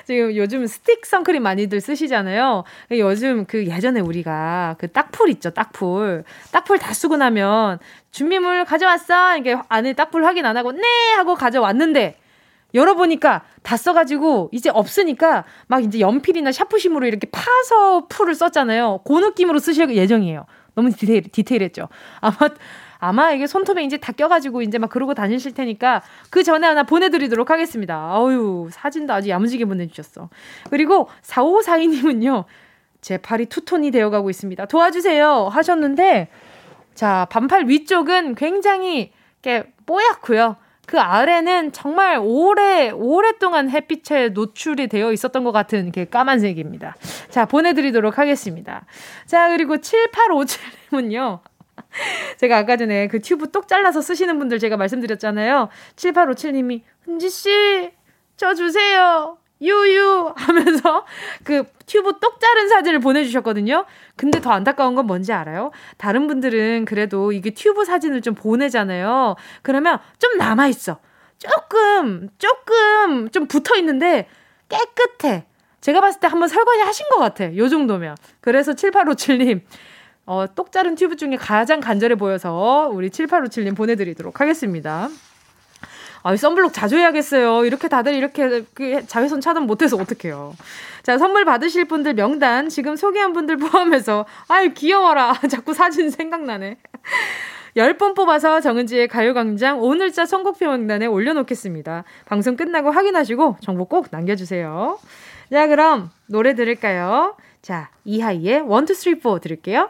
지금 요즘 스틱 선크림 많이들 쓰시잖아요. 요즘 그 예전에 우리가 그 딱풀 있죠, 딱풀. 딱풀 다 쓰고 나면 준비물 가져왔어. 이게 안에 딱풀 확인 안 하고 네 하고 가져왔는데 열어보니까 다 써가지고 이제 없으니까 막 이제 연필이나 샤프심으로 이렇게 파서 풀을 썼잖아요. 그 느낌으로 쓰실 예정이에요. 너무 디테일, 디테일했죠. 아마, 아마 이게 손톱에 이제 다 껴가지고 이제 막 그러고 다니실 테니까 그 전에 하나 보내드리도록 하겠습니다. 어유 사진도 아주 야무지게 보내주셨어. 그리고 4542님은요. 제 팔이 투톤이 되어가고 있습니다. 도와주세요 하셨는데 자 반팔 위쪽은 굉장히 이렇게 뽀얗고요. 그 아래는 정말 오래, 오랫동안 햇빛에 노출이 되어 있었던 것 같은 게 까만색입니다. 자, 보내드리도록 하겠습니다. 자, 그리고 7857님은요. 제가 아까 전에 그 튜브 똑 잘라서 쓰시는 분들 제가 말씀드렸잖아요. 7857님이, 은지씨, 저 주세요. 유유 하면서 그 튜브 똑 자른 사진을 보내주셨거든요. 근데 더 안타까운 건 뭔지 알아요? 다른 분들은 그래도 이게 튜브 사진을 좀 보내잖아요. 그러면 좀 남아있어. 조금, 조금 좀 붙어 있는데 깨끗해. 제가 봤을 때 한번 설거지 하신 것 같아. 요 정도면. 그래서 7857님, 어, 똑 자른 튜브 중에 가장 간절해 보여서 우리 7857님 보내드리도록 하겠습니다. 아, 썬블록 자주 해야겠어요. 이렇게 다들 이렇게 그 자외선 차단 못해서 어떡해요. 자, 선물 받으실 분들 명단 지금 소개한 분들 포함해서 아유, 귀여워라. 자꾸 사진 생각나네. 10번 뽑아서 정은지의 가요광장 오늘자 선곡표 명단에 올려놓겠습니다. 방송 끝나고 확인하시고 정보 꼭 남겨주세요. 자, 그럼 노래 들을까요? 자, 이하이의 1, 2, 3, 4 들을게요.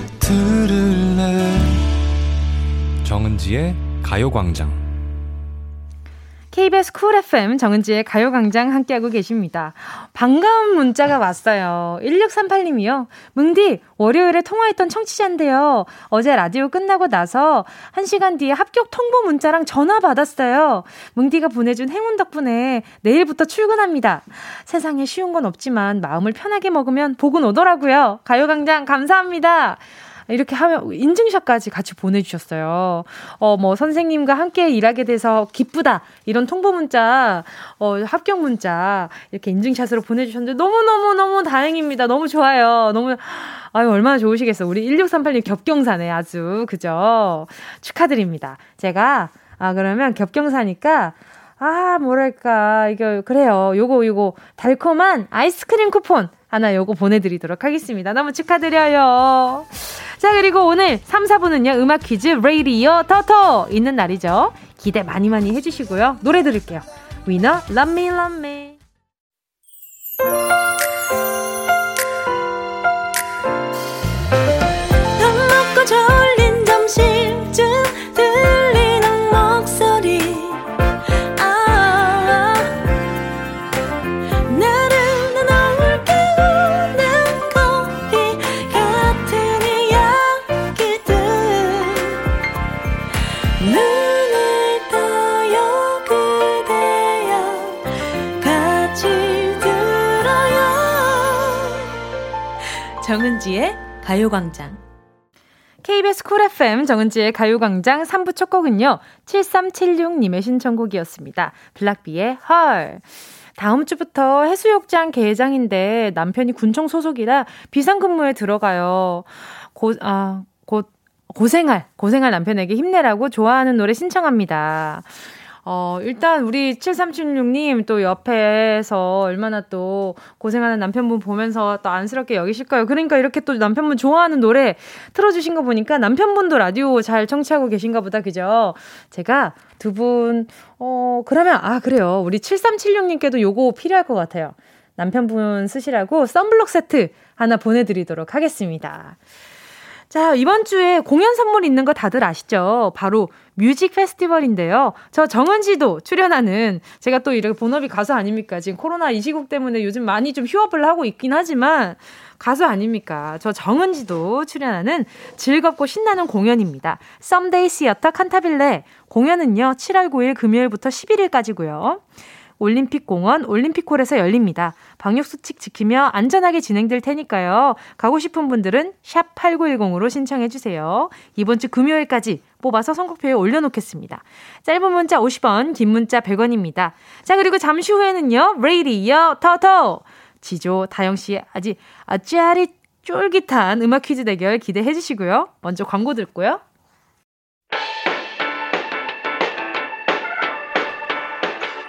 들을래 정은지의 가요광장 KBS 쿨 FM 정은지의 가요광장 함께하고 계십니다. 반가운 문자가 왔어요. 1638님이요. 뭉디, 월요일에 통화했던 청취자인데요. 어제 라디오 끝나고 나서 1시간 뒤에 합격 통보 문자랑 전화 받았어요. 뭉디가 보내준 행운 덕분에 내일부터 출근합니다. 세상에 쉬운 건 없지만 마음을 편하게 먹으면 복은 오더라고요. 가요광장 감사합니다. 이렇게 하면 인증샷까지 같이 보내주셨어요. 어, 뭐, 선생님과 함께 일하게 돼서 기쁘다. 이런 통보 문자, 어, 합격 문자, 이렇게 인증샷으로 보내주셨는데 너무 너무 너무 다행입니다. 너무 좋아요. 너무, 아유, 얼마나 좋으시겠어. 우리 1638님 겹경사네, 아주. 그죠? 축하드립니다. 제가, 아, 그러면 겹경사니까, 아, 뭐랄까, 이거, 그래요. 요거, 요거, 달콤한 아이스크림 쿠폰 하나 요거 보내드리도록 하겠습니다. 너무 축하드려요. 자, 그리고 오늘 3, 4분은요, 음악 퀴즈 레이디어 터터 있는 날이죠. 기대 많이 많이 해주시고요. 노래 들을게요. 위너, love me. 가요광장. KBS 쿨 FM 정은지의 가요광장 3부 첫 곡은요. 7376님의 신청곡이었습니다. 블락비의 헐. 다음 주부터 해수욕장 개장인데 남편이 군청 소속이라 비상근무에 들어가요. 고, 아, 곧, 고생할, 고생할 남편에게 힘내라고 좋아하는 노래 신청합니다. 어, 일단 우리 7376님 또 옆에서 얼마나 또 고생하는 남편분 보면서 또 안쓰럽게 여기실까요? 그러니까 이렇게 또 남편분 좋아하는 노래 틀어주신 거 보니까 남편분도 라디오 잘 청취하고 계신가 보다, 그죠? 제가 두 분, 어, 그러면, 아, 그래요. 우리 7376님께도 요거 필요할 것 같아요. 남편분 쓰시라고 썬블럭 세트 하나 보내드리도록 하겠습니다. 자, 이번 주에 공연 선물 있는 거 다들 아시죠? 바로 뮤직 페스티벌인데요. 저 정은지도 출연하는 제가 또 이렇게 본업이 가수 아닙니까? 지금 코로나 이 시국 때문에 요즘 많이 좀 휴업을 하고 있긴 하지만 가수 아닙니까? 저 정은지도 출연하는 즐겁고 신나는 공연입니다. 썸데이 시어터 칸타빌레 공연은요. 7월 9일 금요일부터 11일까지고요. 올림픽공원 올림픽홀에서 열립니다. 방역수칙 지키며 안전하게 진행될 테니까요. 가고 싶은 분들은 샵 8910으로 신청해주세요. 이번 주 금요일까지 뽑아서 선곡표에 올려놓겠습니다. 짧은 문자 50원, 긴 문자 100원입니다. 자, 그리고 잠시 후에는요, 레이디어 터터! 지조, 다영씨 아직 아짜릿 쫄깃한 음악 퀴즈 대결 기대해 주시고요. 먼저 광고 듣고요.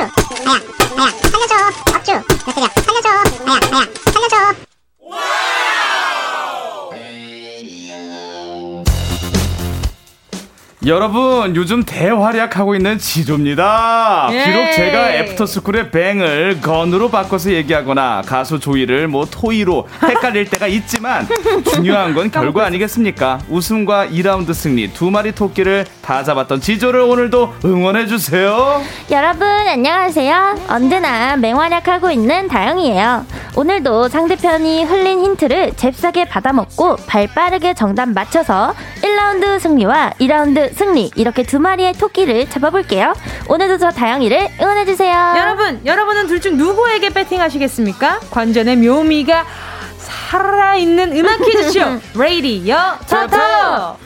업주 나야 나야 살려줘 업주. 몇 살려줘. 나야 나야 살려줘 여러분 요즘 대활약하고 있는 지조입니다. 예. 비록 제가 애프터스쿨의 뱅을 건으로 바꿔서 얘기하거나 가수 조이를 뭐 토이로 헷갈릴 때가 있지만 중요한 건 결과 아니겠습니까? 우승과 2라운드 승리 두 마리 토끼를 다 잡았던 지조를 오늘도 응원해 주세요. 여러분 안녕하세요. 언제나 맹활약하고 있는 다영이에요. 오늘도 상대편이 흘린 힌트를 잽싸게 받아먹고 발 빠르게 정답 맞춰서 1라운드 승리와 2라운드 승리 이렇게 두 마리의 토끼를 잡아볼게요. 오늘도 저 다영이를 응원해주세요. 여러분, 여러분은 둘 중 누구에게 배팅하시겠습니까? 관전의 묘미가 살아있는 음악 퀴즈쇼 레이디어 터터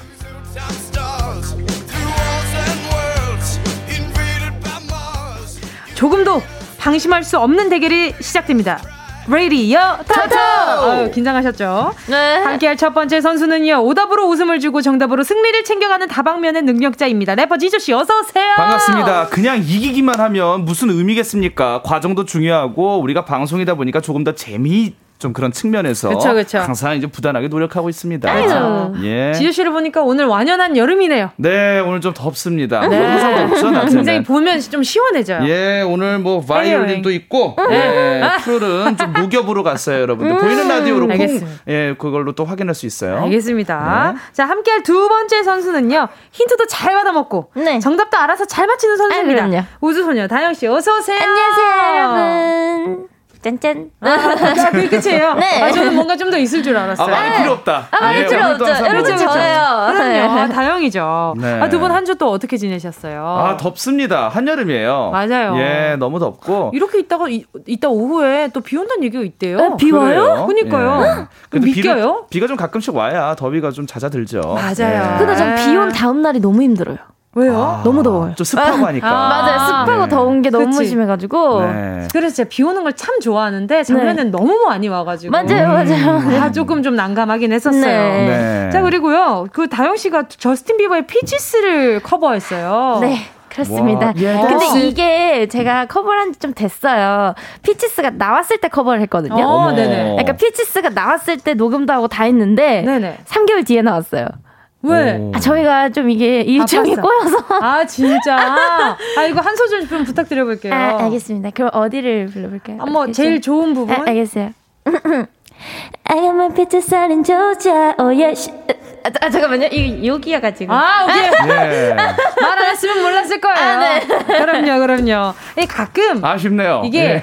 조금도 방심할 수 없는 대결이 시작됩니다. 레이디어 타토! 어, 긴장하셨죠? 네. 함께할 첫 번째 선수는요, 오답으로 웃음을 주고 정답으로 승리를 챙겨가는 다방면의 능력자입니다. 래퍼 지조씨, 어서오세요! 반갑습니다. 그냥 이기기만 하면 무슨 의미겠습니까? 과정도 중요하고, 우리가 방송이다 보니까 조금 더 재미 좀 그런 측면에서 그쵸, 그쵸. 항상 이제 부단하게 노력하고 있습니다. 아유. 예. 지효 씨를 보니까 오늘 완연한 여름이네요. 네, 오늘 좀 덥습니다. 네. 항상 덥죠, 낮에는. 굉장히 보면 좀 시원해져요. 예, 오늘 뭐 바이올린도 있고, 예, 풀은 좀 녹여보러 갔어요, 여러분들. 음. 보이는 라디오로 콩, 예, 그걸로 또 확인할 수 있어요. 알겠습니다. 네. 자, 함께할 두 번째 선수는요, 힌트도 잘 받아먹고, 네. 정답도 알아서 잘 맞히는 선수입니다. 아, 우주소녀 다영 씨, 어서 오세요. 안녕하세요, 여러분. 짠짠. 아, 그게 끝이에요? 네. 아, 저는 뭔가 좀 더 있을 줄 알았어요. 아, 많이 필요 없다. 아, 많이 예, 필요 없죠. 여러분 저예요. 그럼요. 네. 아, 다영이죠. 네. 아, 두 분 한 주 또 어떻게 지내셨어요? 아, 덥습니다. 한여름이에요. 맞아요. 예, 너무 덥고. 이렇게 있다가, 이, 이따 오후에 또 비 온다는 얘기가 있대요. 아, 비 와요? 그니까요. 예. 믿겨요? 비가 좀 가끔씩 와야 더위가 좀 잦아들죠. 맞아요. 예. 근데 전 비 온 다음 날이 너무 힘들어요. 왜요? 아, 너무 더워요. 좀 습하고 하니까. 아, 맞아요. 습하고 네. 더운 게 너무 그치. 심해가지고. 네. 그래서 제가 비 오는 걸 참 좋아하는데 작년엔 네. 너무 많이 와가지고. 맞아요, 맞아요. 음. 아, 조금 좀 난감하긴 했었어요. 네. 네. 자 그리고요, 그 다영 씨가 저스틴 비버의 Peaches를 커버했어요. 네. 그렇습니다. 와, 예. 근데 이게 제가 커버를 한지 좀 됐어요. Peaches가 나왔을 때 커버를 했거든요. 어, 네네. 그러니까 Peaches가 나왔을 때 녹음도 하고 다 했는데 네네. 3개월 뒤에 나왔어요. 왜? 아, 저희가 좀 이게 일정이 아, 꼬여서. 아, 진짜? 아, 이거 한 소절 좀 부탁드려볼게요. 아, 알겠습니다. 그럼 어디를 불러볼까요? 아, 뭐, 제일 좋은 부분? 아, 알겠어요. I got my peaches out in Georgia. Oh yeah. 아, 아, 잠깐만요. 이 여기야 가지고. 아, 오케이. 예. 말안 했으면 몰랐을 거예요. 아, 네. 그럼요, 그럼요. 이 가끔 아쉽네요. 이게 예.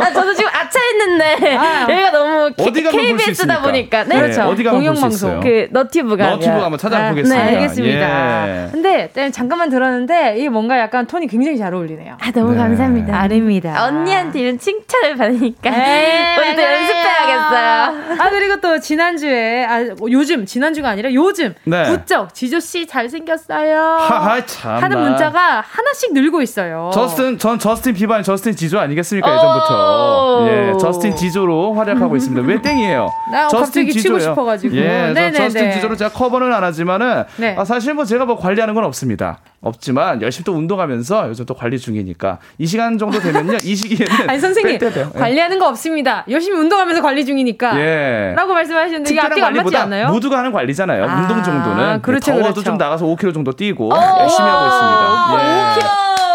아, 저도 지금 아차 했는데 아, 여기가 너무 어디가 KBS다 보니까. 네. 그렇죠. 어디가 공영 방송. 그 너튜브가. 너튜브 한번 찾아보겠습니다. 네, 알겠습니다. 예. 근데 잠깐만 들었는데 이게 뭔가 약간 톤이 굉장히 잘 어울리네요. 아, 너무 네. 감사합니다. 아닙니다. 언니한테 이런 칭찬을 받으니까 오늘도 연습해야겠어요. 아, 그리고 또 지난주에 아, 요즘 지난주 지난주가 아니라 요즘 네. 부쩍 지조 씨 잘생겼어요. 하하 참. 하는 문자가 하나씩 늘고 있어요. 저스틴 전 저스틴 비반 저스틴 지조 아니겠습니까 예전부터. 예, 저스틴 지조로 활약하고 있습니다. 왜 땡이에요? 나 저스틴 지조요. 치고 싶어가지고. 예, 저스틴 지조로 제가 커버는 안 하지만은 네. 아, 사실 뭐 제가 뭐 관리하는 건 없습니다. 없지만 열심히 또 운동하면서 요즘 또 관리 중이니까 이 시간 정도 되면요 이 시기에는 아니 선생님 예. 관리하는 거 없습니다 열심히 운동하면서 관리 중이니까 예. 라고 말씀하셨는데 이게 앞뒤가 안 맞지 않나요? 모두가 하는 관리잖아요 아, 운동 정도는 그렇죠, 더워도 그렇죠. 좀 나가서 5kg 정도 뛰고 어, 열심히 하고 있습니다 예. 5kg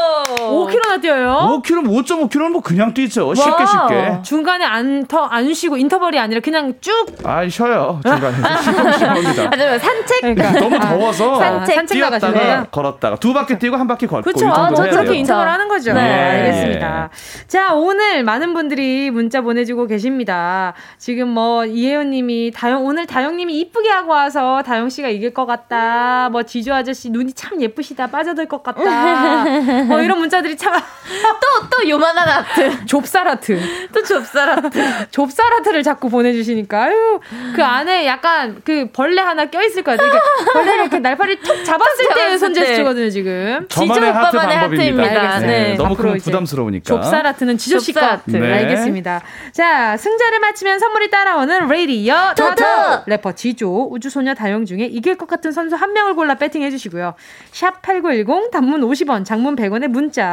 5km나 뛰어요? 5km, 5.5km는 뭐 그냥 뛰죠. 쉽게 쉽게. 중간에 안, 더, 안 쉬고 인터벌이 아니라 그냥 쭉. 아, 쉬어요. 중간에. 쉬엄쉬엄합니다. 아, 산책? 그러니까 너무 더워서. 산책, 산책 뛰었다가 걸었다가 두 바퀴 뛰고 한 바퀴 걷고. 그렇죠. 아, 저렇게 인터벌 하는 거죠. 네. 알겠습니다. 자, 오늘 많은 분들이 문자 보내주고 계십니다. 지금 뭐, 이혜연 님이, 다영, 오늘 다영 님이 이쁘게 하고 와서 다영 씨가 이길 것 같다. 뭐, 지조 아저씨 눈이 참 예쁘시다. 빠져들 것 같다. 뭐, 이런 문자 들이 참. 또, 또 요만한 아트. 좁쌀 아트. 또 좁쌀 하트. 좁쌀 하트를 자꾸 보내주시니까. 아유, 그 안에 약간 그 벌레 하나 껴있을 것 같아요. 벌레를 이렇게 날파리 툭 잡았을 때의 손제스처거든요, 지금. 저만의 하트 방법입니다. 네. 네. 너무 크면 부담스러우니까. 좁쌀 하트는 지조 씨 거 하트. 네. 알겠습니다. 자, 승자를 맞히면 선물이 따라오는 레이디어 토토! 래퍼 지조, 우주소녀 다영 중에 이길 것 같은 선수 한 명을 골라 배팅해 주시고요. 샵8910 단문 50원, 장문 100원의 문자,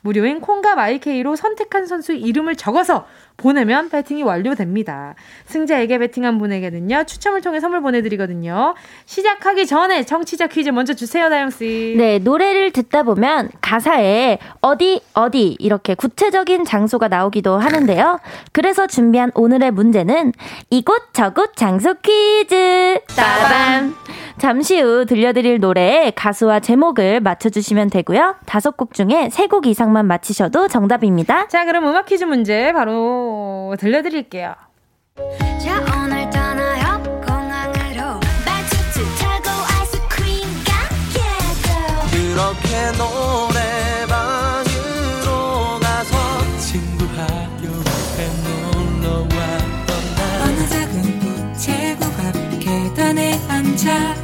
무료인 콩과 마이케이로 선택한 선수의 이름을 적어서 보내면 배팅이 완료됩니다. 승자에게 배팅한 분에게는요, 추첨을 통해 선물 보내드리거든요. 시작하기 전에 청취자 퀴즈 먼저 주세요, 다영씨. 네, 노래를 듣다 보면 가사에 어디, 어디 이렇게 구체적인 장소가 나오기도 하는데요. 그래서 준비한 오늘의 문제는 이곳 저곳 장소 퀴즈! 따밤! 잠시 후 들려드릴 노래의 가수와 제목을 맞춰주시면 되고요. 다섯 곡 중에 세 곡 이상 만 맞히셔도 정답입니다. 자, 그럼 음악 퀴즈 문제 바로 들려드릴게요. 자 오늘 떠나요 공항으로 발치트 타고 아이스크림 가게도 그렇게 노래방으로 가서 친구 학교에 놀러 왔던 날 어느 작은 우체국 앞 계단에 앉아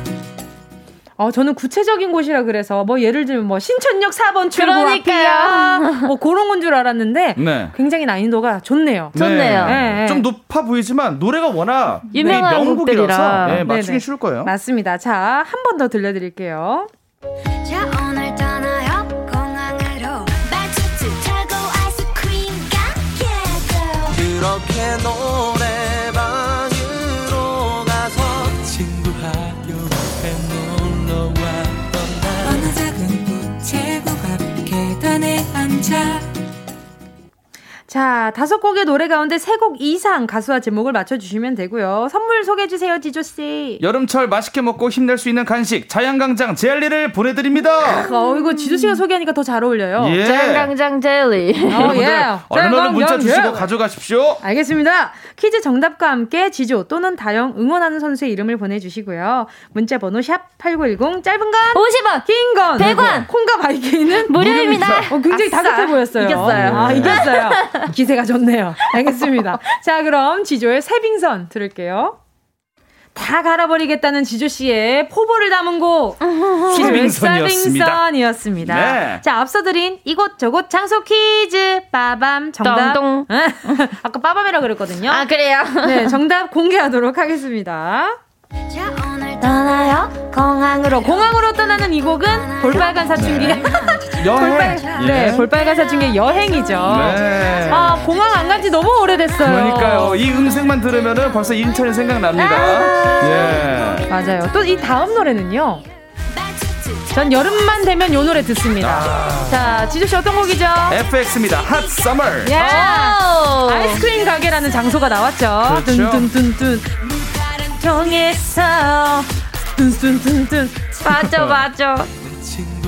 어, 저는 구체적인 곳이라 그래서 뭐 예를 들면 뭐 신천역 4번 출구 그러니까요. 앞이야. 뭐 그런 건 줄 알았는데 네. 굉장히 난이도가 좋네요. 좋네요. 네, 네. 좀 높아 보이지만 노래가 워낙 유명한 명곡이라서. 네, 맞추기 네네. 쉬울 거예요. 맞습니다. 자, 한 번 더 들려드릴게요. 자 자, 다섯 곡의 노래 가운데 세 곡 이상 가수와 제목을 맞춰주시면 되고요. 선물 소개해주세요, 지조씨. 여름철 맛있게 먹고 힘낼 수 있는 간식 자양강장 젤리를 보내드립니다. 어, 이거 지조씨가 소개하니까 더 잘 어울려요. 예. 짱강장 젤리. 어, 여러분들 예. 얼른 문자 주시고. 가져가십시오. 알겠습니다. 퀴즈 정답과 함께 지조 또는 다영 응원하는 선수의 이름을 보내주시고요. 문자 번호 샵8910 짧은 건 50원! 긴 건 100원! 콩과 마이케이는 무료입니다. 어, 굉장히 아싸. 다급해 보였어요. 이겼어요. 아, 이겼어요. 기세가 좋네요. 알겠습니다. 자, 그럼 지조의 새빙선 들을게요. 다 갈아버리겠다는 지조 씨의 포부를 담은 곡. 지조의 새빙선이었습니다. 네. 자, 앞서 드린 이곳저곳 장소 퀴즈. 빠밤. 정답. 아까 빠밤이라 그랬거든요. 아, 그래요? 네, 정답 공개하도록 하겠습니다. 자 오늘 떠나요? 공항으로 공항으로 떠나는 이 곡은 볼빨간 사춘기가 여행. 볼빨, 네, 예. 볼빨간 사춘기의 여행이죠. 네. 아, 공항 안 간 지 너무 오래됐어요. 그러니까요. 이 음색만 들으면은 벌써 인천이 생각납니다. 예. 맞아요. 또 이 다음 노래는요. 전 여름만 되면 요 노래 듣습니다. 자, 지조씨 어떤 곡이죠? FX입니다. 핫 서머. 예. 오. 아이스크림 가게라는 장소가 나왔죠. 그렇죠. 뚠뚠뚠뚠. 통했어. 뚠뚠뚠뚠. 맞아, 맞아.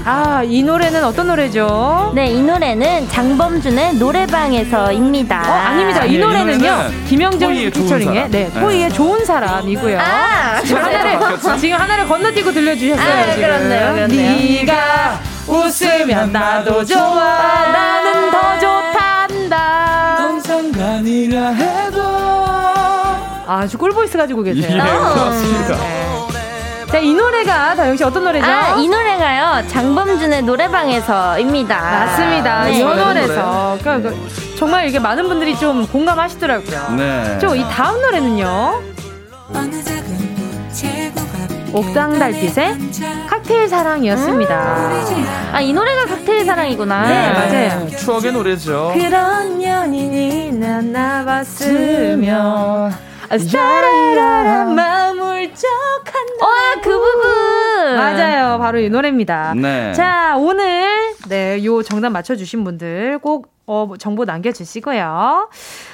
아, 이 노래는 어떤 노래죠? 네, 이 노래는 장범준의 노래방에서입니다. 어, 아닙니다. 이 예, 이 노래는요. 노래는 김영정 피처링의. 네, 네. 토이의 좋은 사람이고요. 아, 지금 하나를 지금 하나를 건너뛰고 들려주셨어요. 아, 지금. 그렇네요, 그렇네요. 네가 웃으면 나도 좋아. 나는 더 좋단다. 해도 아주 꿀보이스 가지고 예, 계세요. 그렇습니다. 자, 이 노래가 다영 씨 어떤 노래죠? 아, 이 노래가요. 장범준의 노래방에서입니다. 맞습니다. 네. 이 노래, 노래에서 그러니까 그 정말 이게 많은 분들이 좀 공감하시더라고요. 네. 저 이 다음 노래는요. 옥상 달빛의 칵테일 사랑이었습니다. 아, 이 노래가 칵테일 사랑이구나. 네, 맞아요. 추억의 노래죠. 그런 연인이 나나 봤으면 사라라라 마음을 쩍한다. 와, 그 부분. 맞아요. 바로 이 노래입니다. 네. 자, 오늘 네, 요 정답 맞춰주신 분들 꼭 어, 정보 남겨주시고요.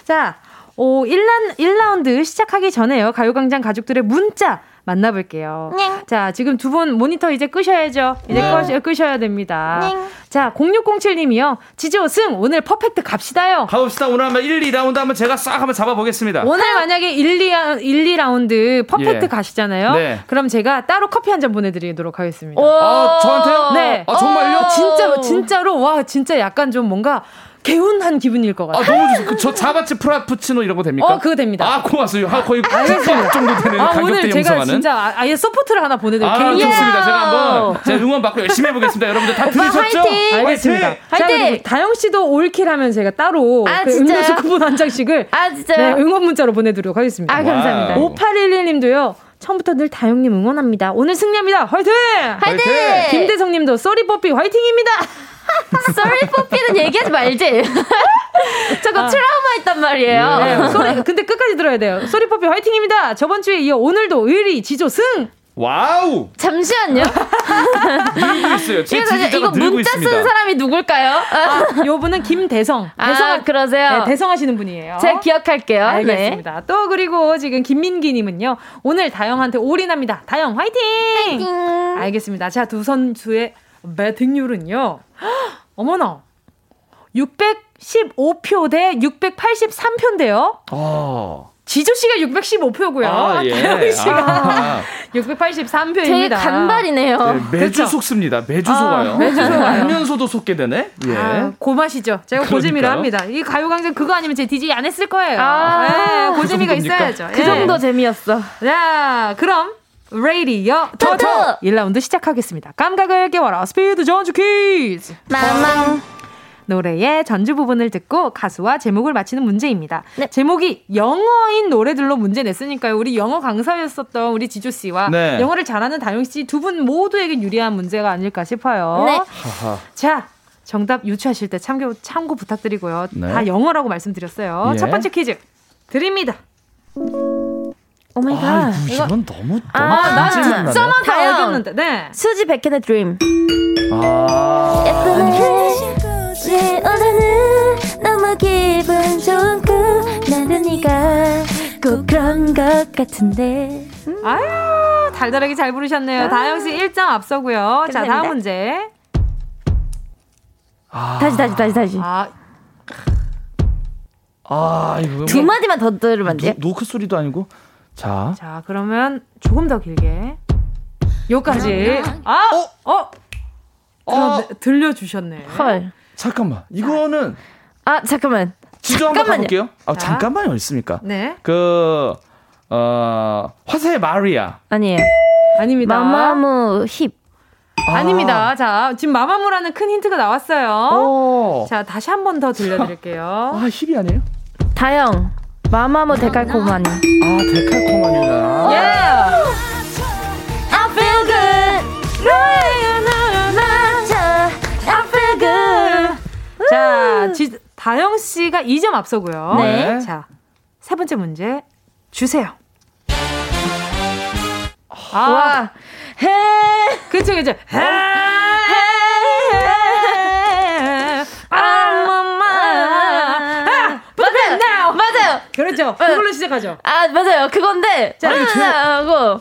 자, 오, 1라, 1라운드 시작하기 전에요. 가요광장 가족들의 문자 만나볼게요. 냥. 자, 지금 두 분 모니터 이제 끄셔야죠. 이제 네. 끄셔야 됩니다. 냥. 자, 0607님이요. 지조 승 오늘 퍼펙트 갑시다요. 가봅시다. 오늘 한번 1, 2라운드 한번 제가 싹 한번 잡아보겠습니다. 오늘 만약에 1, 2, 1, 2라운드 perfect 예. 가시잖아요. 네. 그럼 제가 따로 커피 한 잔 보내드리도록 하겠습니다. 아, 저한테요? 네. 아, 정말요? 진짜, 진짜로, 와, 진짜 약간 좀 뭔가 개운한 기분일 것 같아요. 아, 너무 좋죠. 저 java chip frappuccino 이런 거 됩니까? 어, 그거 됩니다. 아, 고맙습니다. 거의 알겠습니다. 정도 되는 아, 가격대 오늘 제가 진짜 아, 아예 support를 하나 보내드릴게요. 아, 좋습니다. 제가 한번 제가 응원 받고 열심히 해보겠습니다. 여러분들 다 들으셨죠? 화이팅! 알겠습니다. 화이팅! 다영 씨도 올킬 하면 제가 따로 아, 그 음료수 쿠폰 한 장씩을 아, 진짜요? 네, 응원 문자로 보내드리도록 하겠습니다. 아, 감사합니다. 5811님도요. 처음부터 늘 다영님 응원합니다. 오늘 승리합니다. 화이팅! 화이팅! 김대성님도 sorry 뽀삐 화이팅입니다. sorry 뽀삐는 얘기하지 말지. 저거 아. 트라우마 있단 말이에요. 네, sorry, 근데 끝까지 들어야 돼요. sorry 뽀삐 화이팅입니다. 저번 주에 이어 오늘도 의리 지조 승! wow! 잠시만요. 늘고 있어요. 제 이거, 이거 문자 있습니다. 쓴 사람이 누굴까요? 아, 요 분은 김대성. 아, 대성 그러세요? 네, 대성하시는 분이에요. 제가 기억할게요. 알겠습니다. 네. 또 그리고 지금 김민기님은요. 오늘 다영한테 올인합니다. 다영 화이팅! 화이팅! 알겠습니다. 자, 두 선수의 배팅률은요. 어머나. 615표 대 683표인데요. 어. 지조 씨가 615표고요. 아, 예. 태영 씨가 아. 683표입니다. 제 간발이네요. 네, 매주 그렇죠? 속습니다. 매주 아, 속아요. 매주 속아요. 알면서도 속게 되네. 예. 아, 고맛이죠. 제가 고재미를 합니다. 이 가요광장 그거 아니면 제 DJ 안 했을 거예요. 아, 네, 그 고재미가 그 있어야죠. 그 정도 재미였어. 자, 그럼 레이디어 토토 1라운드 시작하겠습니다. 감각을 깨워라 스피드 전주 퀴즈 마망 노래의 전주 부분을 듣고 가수와 제목을 맞히는 문제입니다. 네. 제목이 영어인 노래들로 문제 냈으니까요. 우리 영어 강사였었던 우리 지조 씨와 네. 영어를 잘하는 다영 씨 두 분 모두에게 유리한 문제가 아닐까 싶어요. 네. 자, 정답 유추하실 때 참고 참고 부탁드리고요. 네. 다 영어라고 말씀드렸어요. 예. 첫 번째 퀴즈 드립니다. oh my god. 아, 이건 너무 아, 너무 아, 나 듣자마자 알겠는데. 네. 수지 백현의 Dream. 아. 예쁘네. 내 오늘은 너무 기분 좋은 꿈 나는 네가 꼭 그런 것 같은데. 음. 아유, 달달하게 잘 부르셨네요. 아. 다영 씨 1점 앞서고요. 자, 다음 문제. 아. 다시 다시 다시 다시. 아. 아, 이거 두 마디만 더 들으면 안 돼요? 노크 소리도 아니고. 자. 자, 그러면 조금 더 길게. 요까지. 아! 어? 어? 어, 네, 들려주셨네. 헐. 잠깐만. 이거는. 아, 잠깐만. 지조 한번 가볼게요. 아, 잠깐만요. 있습니까? 네. 그, 어, 화사의 마리아. 아니에요. 아닙니다. 마마무 힙. 아. 닙니다 자, 지금 마마무라는 큰 힌트가 나왔어요. 오. 자, 다시 한 번 더 들려드릴게요. 아, 힙이 아니에요? 다영. 마마무 데칼코마니. 아, 데칼코마니나. 예. Yeah. I feel good. I feel good. 자, 지, 다영 씨가 2점 앞서고요. 네. 자, 세 번째 문제 주세요. 아, 와. 해. 그쵸, 그쵸. 해. 해. 그렇죠. 어. 그걸로 시작하죠. 아, 맞아요. 그건데. 자, 하고.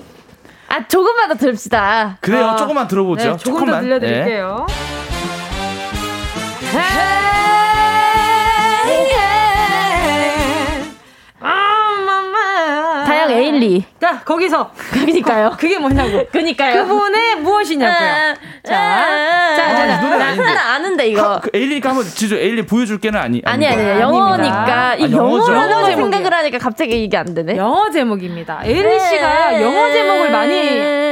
아, 조금만 더 들읍시다. 그래요. 어. 조금만 들어보죠. 네, 조금 조금만. 더 들려드릴게요. 네. 양 에일리. 자, 거기서. 그니까요. 그게 뭐냐고. 그니까요. 그분의 무엇이냐고요. 아, 자, 아, 자, 자, 자. 노래 나 아는데, 이거. 그 에일리가 한번 지조 에일리 보여줄게는 아니. 아니, 아니, 아니 영어니까. 이 아, 영어라고 생각을 하니까 갑자기 이게 안 되네. 영어 제목입니다. 에일리 씨가 네. 영어 제목을 많이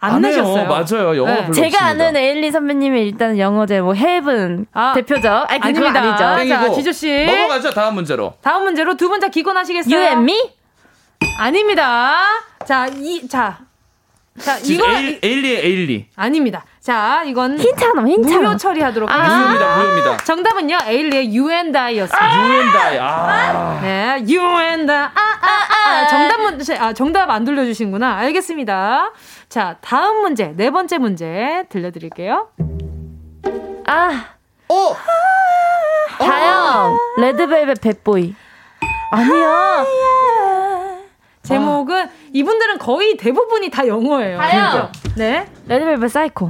안, 안 내셨어요. 맞아요. 영어 네. 제가. 아는 에일리 선배님이 일단 영어 제목 Heaven 아, 대표죠. 아니, 그거 아닙니다. 아니죠. 자, 지조 씨. 넘어가죠. 다음 문제로. 다음 문제로 두 분 다 기권하시겠어요? You and me? 아닙니다. 자, 이, 자. 자, 이거. 에일리의 에일리. 아닙니다. 자, 이건. 힌트 하나, 힌트 무효 처리하도록 아~ 하겠습니다. 무효입니다, 무효입니다. 정답은요, 에일리의 You and I였습니다. 아~ You and I. 아. 네, You and I. 아, 아, 아. 정답, 아, 정답 안 들려주신구나. 알겠습니다. 자, 다음 문제, 네 번째 문제 들려드릴게요. 아. 어. 다영. 레드벨벳 Bad Boy. 아니야. 제목은 이분들은 거의 대부분이 다 영어예요. 다영. 그렇죠? 네. 레드벨벳 사이코. 아,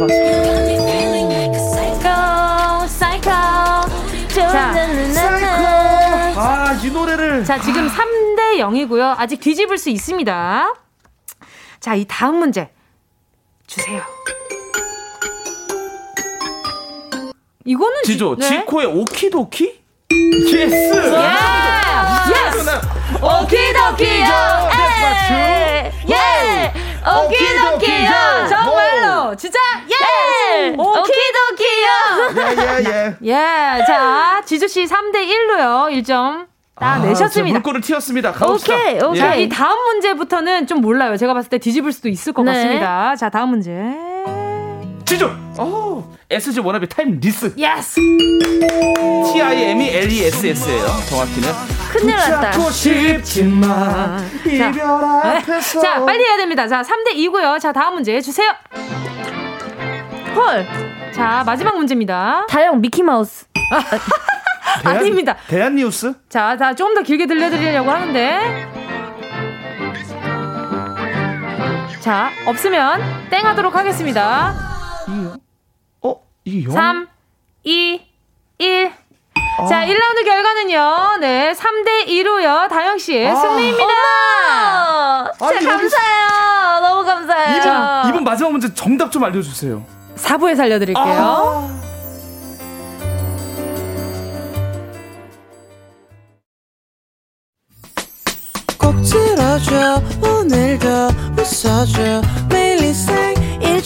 맞습니다. 사이코. 자, 아, 이 노래를. 자, 지금 3대 0이고요. 아직 뒤집을 수 있습니다. 자, 이 다음 문제 주세요. 이거는 지조 지, 네? 지코의 Okey Dokey? Yes. Yes. Okey Dokey요. 예. Okey Dokey요. 정말로 진짜 예. Okey Dokey요. 예예예. 예. 자, 지조 씨 3대 1로요. 1점. 다 아, 내셨습니다. 물꼬를 트었습니다. 가봅시다. 오케이, 오케이. 자, 이 다음 문제부터는 좀 몰라요. 제가 봤을 때 뒤집을 수도 있을 것 네. 같습니다. 자, 다음 문제. 지조. 오. SG 워너비 Timeless. Yes. T I M E L E S S예요. 정확히는. 큰일 났다. 싶지만 이별 앞에서. 자, 빨리 해야 됩니다. 자, 3대 2고요. 자, 다음 문제 주세요. 헐. 자, 마지막 문제입니다. 다영 미키 마우스. 대한- 아닙니다. 대한 뉴스? 자, 자, 좀더 길게 들려드리려고 하는데. 자, 없으면 땡 하도록 하겠습니다. 어, 이게 영? 3, 2, 1. 자, 1라운드 결과는요. 네, 3대 2로요. 다영씨의 승리입니다. 어머. 아니, 진짜 여기- 감사해요. 너무 감사해요. 이분, 이분 마지막 문제 정답 좀 알려 주세요. 4부에 살려 드릴게요. 꼭 들어줘 오늘도 웃어줘 매일 일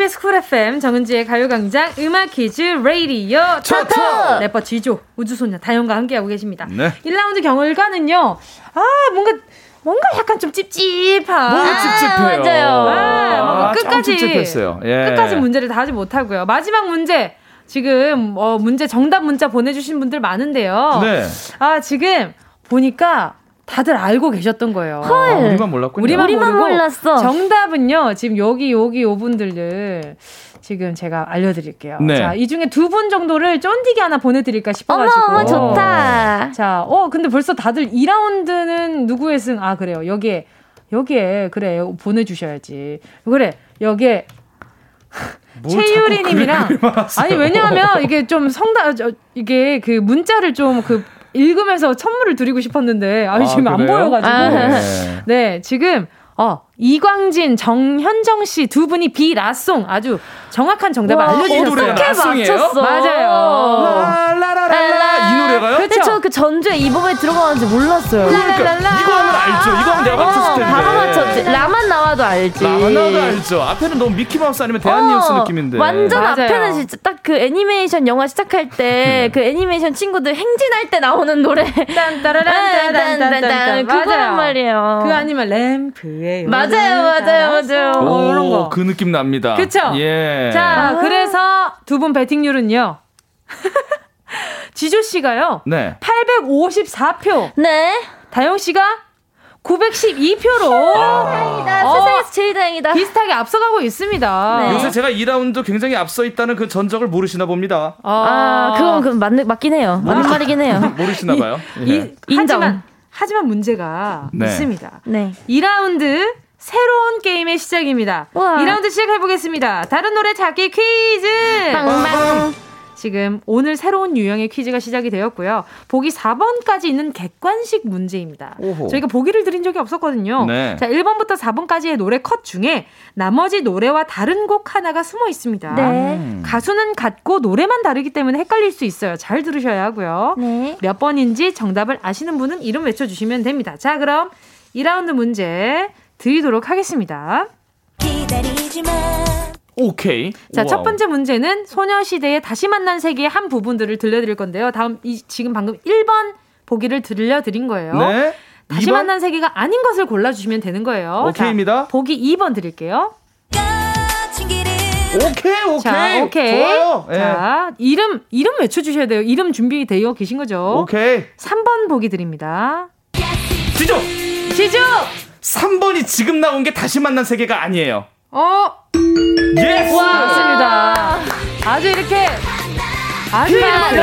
KBS 쿨 FM 정은지의 가요광장 음악 퀴즈 레이디오 차트! 래퍼 지조 우주소녀 다영과 함께하고 계십니다. 네. 1라운드 결과는요. 아 뭔가 뭔가 약간 좀 찝찝한. 너무 찝찝해요. 맞아요. 아, 뭔가 좀 끝까지 찝찝했어요. 예. 끝까지 문제를 다 하지 못하고요. 마지막 문제 지금 어, 문제 정답 문자 보내주신 분들 많은데요. 네. 아 지금 보니까 다들 알고 계셨던 거예요. 아, 우리만 몰랐군요. 우리만, 우리만 몰랐어. 정답은요. 지금 여기 여기 요 분들을 지금 제가 알려드릴게요. 네. 자, 이 중에 두 분 정도를 쫀디기 하나 보내드릴까 싶어가지고. 어머, 좋다. 자, 어 근데 벌써 다들 2라운드는 누구의 승? 아 그래요. 여기에 여기에 그래 보내주셔야지. 그래 여기에 최유리 님이랑 그림을 알았어요. 아니 왜냐하면 이게 좀 성다 저, 이게 그 문자를 좀 그 읽으면서 선물을 드리고 싶었는데 아, 지금 안? 보여가지고 아. 네. 네 지금 어 이광진 정현정 씨 두 분이 비라송 아주 정확한 정답을 와, 알려주셨어요. 어떻게 라송이에요? 맞췄어? 맞아요. 라라라라 이 노래가요? 그쵸? 근데 저그 전주에 이 부분에 들어가는지 몰랐어요. 그러니까 이거는 알죠. 이거는 내가 맞췄을 텐데. 바로 맞췄지. 라만 나와도 알지. 라마나도 알죠. 앞에는 너무 미키마우스 아니면 대한뉴스 어, 느낌인데. 완전 맞아요. 앞에는 진짜 딱 그 애니메이션 영화 시작할 때 그 애니메이션 친구들 행진할 때 나오는 노래. 딴따라란따란딴딴 그거란 말이에요. 그 아니면 램프에 맞 아요, 맞아요, 맞아요. 어, 이런 거. 그 느낌 납니다. 그쵸? 예. 자, 그래서 두 분 배팅률은요. 지조 씨가요. 네. 854표. 네. 다영 씨가 912표로 다행이다. 어. 세상에서 제일 다행이다. 비슷하게 앞서가고 있습니다. 네. 요새 제가 2라운드 굉장히 앞서 있다는 그 전적을 모르시나 봅니다. 아, 그건 그 맞, 맞긴 해요. 맞는 말이긴 해요. 모르시나 봐요. 이, 예. 인정. 하지만, 하지만 문제가 네. 있습니다. 네. 2라운드 새로운 게임의 시작입니다. 우와. 2라운드 시작해보겠습니다. 다른 노래 찾기 퀴즈! 빵빵. 지금 오늘 새로운 유형의 퀴즈가 시작이 되었고요. 보기 4번까지 있는 객관식 문제입니다. 오호. 저희가 보기를 드린 적이 없었거든요. 네. 자, 1번부터 4번까지의 노래 컷 중에 나머지 노래와 다른 곡 하나가 숨어 있습니다. 네. 음. 가수는 같고 노래만 다르기 때문에 헷갈릴 수 있어요. 잘 들으셔야 하고요. 네. 몇 번인지 정답을 아시는 분은 이름 외쳐주시면 됩니다. 자, 그럼 2라운드 문제 드리도록 하겠습니다. 오케이. 자, 첫 번째 문제는 소녀시대의 다시 만난 세계의 한 부분들을 들려드릴 건데요. 다음, 이, 지금 방금 1번 보기를 들려드린 거예요. 네. 다시 2번? 만난 세계가 아닌 것을 골라주시면 되는 거예요. 오케이입니다. 자, 보기 2번 드릴게요. 오케이, 오케이. 자, 오케이. 좋아요. 네. 자, 이름, 이름 외쳐주셔야 돼요. 이름 준비되어 계신 거죠? 오케이. 3번 보기 드립니다. 지조! 지조! 3번이 지금 나온 게 다시 만난 세계가 아니에요. 어? Yes! 와, 맞습니다. 아주 이렇게, 아주 이렇게.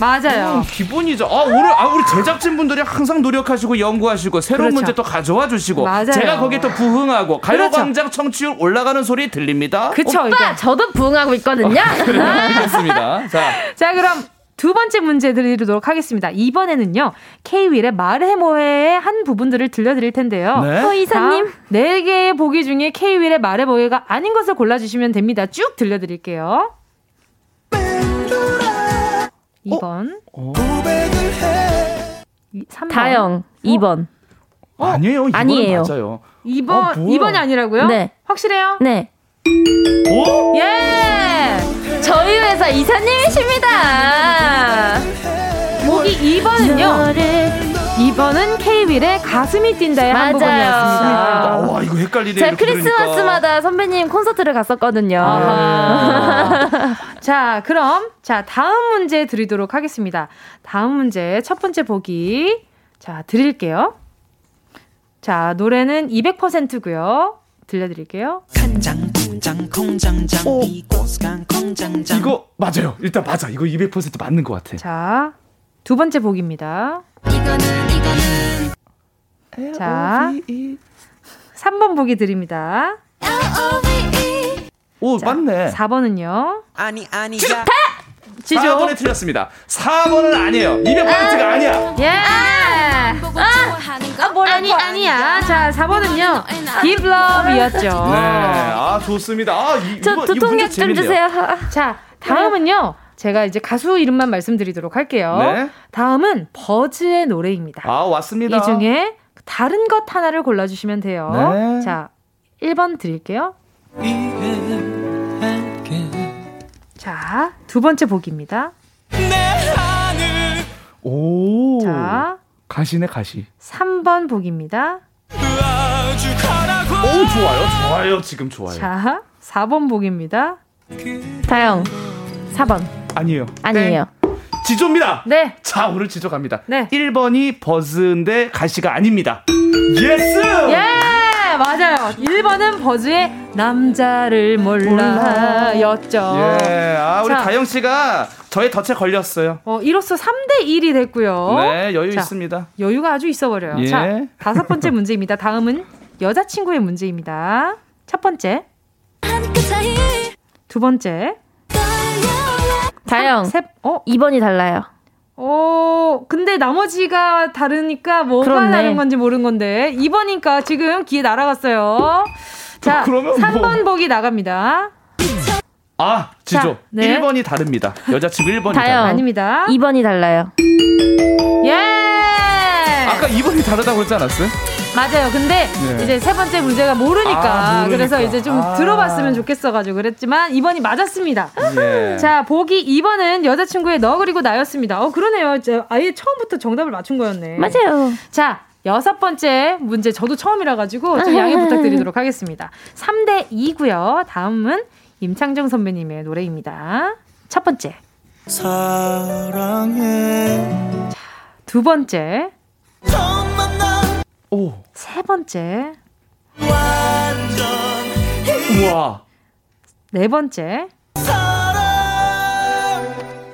맞아요. 음, 기본이죠. 아, 오늘, 아, 우리 제작진 분들이 항상 노력하시고 연구하시고 새로운 그렇죠. 문제 또 가져와 주시고. 맞아요. 제가 거기에 또 부흥하고 가요광장 그렇죠. 청취율 올라가는 소리 들립니다. 그쵸. 오빠, 그러니까. 저도 부흥하고 있거든요. 아, 그래, 알겠습니다. 자. 자, 그럼 두 번째 문제 드리도록 하겠습니다. 이번에는요, K-윌의 말해 뭐해의 한 부분들을 들려드릴 텐데요. 네? 어, 이사님. 네 개의 보기 중에 K-윌의 말해 뭐해가 아닌 것을 골라주시면 됩니다. 쭉 들려드릴게요. 2번. 어? 3번. 다영. 2번. 어? 아니에요. 아니에요. 맞아요. 2번. 어, 2번이 아니라고요? 네. 확실해요? 네. 오? 예! 저희 회사 이사님이십니다. 보기 2번은요. 2번은 K-윌의 가슴이 뛴다의 맞아요. 한 부분이었습니다. 아, 와 이거 헷갈리네. 제가 크리스마스마다. 선배님 콘서트를 갔었거든요. 자 그럼 자 다음 문제 드리도록 하겠습니다. 다음 문제 첫 번째 보기 자 드릴게요. 자 노래는 200%고요. 들려드릴게요. 이곳간 콩장장. 이거 맞아요. 일단 맞아. 이거 200% 맞는 것 같아. 자, 두 번째 곡입니다. 이거는 이거는 자, 3번 보기 드립니다. 오, 자, 맞네. 4번은요. 아니, 아니. 지조! 지조. 4번에 틀렸습니다. 4번은 아니에요. 200%가 아, 니야 예! 아, 아, 뭐라 아니, 아니야. 자, 4번은요. Give Love이었죠. 네. 아, 좋습니다. 아, 이, 저 두통약 좀 주세요. 자, 다음은요. 제가 이제 가수 이름만 말씀드리도록 할게요. 네. 다음은 버즈의 노래입니다. 아, 왔습니다. 이 중에 다른 것 하나를 골라주시면 돼요. 네. 자, 1번 드릴게요. 자, 두 번째 곡입니다. 오. 자, 가시네, 가시. 3번 곡입니다. 오, 좋아요, 좋아요. 지금 좋아요. 자, 4번 곡입니다. 다영, 4번. 아니에요. 아니에요. 땡. 지조입니다. 네. 자, 오늘 지조 갑니다. 네. 1번이 버즈인데 가시가 아닙니다. Yes! 예! 맞아요. 1번은 버즈의 남자를 몰라 였죠. 예. 아, 우리 자, 다영 씨가 저의 덫에 걸렸어요. 어, 이로써 3대 1이 됐고요. 네, 여유 자, 있습니다. 여유가 아주 있어 버려요. 예. 자, 다섯 번째 문제입니다. 다음은 여자친구의 문제입니다. 첫 번째. 두 번째. 다영. 세, 어? 2번이 달라요. 어, 근데 나머지가 다르니까 뭐가 그렇네. 다른 건지 모르는 건데. 2번이니까 지금 기회 날아갔어요. 자, 그러면 3번 뭐. 보기 나갑니다. 아, 지조. 자, 네. 1번이 다릅니다. 여자친구 1번이 다요. 아닙니다. 2번이 달라요. 예! 아까 2번이 다르다고 그러지 않았어요? 맞아요. 근데 네. 이제 세 번째 문제가 모르니까, 아, 그래서 이제 좀 아. 들어봤으면 좋겠어가지고 그랬지만 2번이 맞았습니다. 예. 자 보기 2번은 여자친구의 너 그리고 나였습니다. 어 그러네요. 이제 아예 처음부터 정답을 맞춘 거였네. 맞아요. 자 여섯 번째 문제 저도 처음이라 가지고 좀 양해 부탁드리도록 하겠습니다. 3대 2고요. 다음은 임창정 선배님의 노래입니다. 첫 번째. 사랑해. 자, 두 번째. 오. 세 번째. 우와. 네 번째.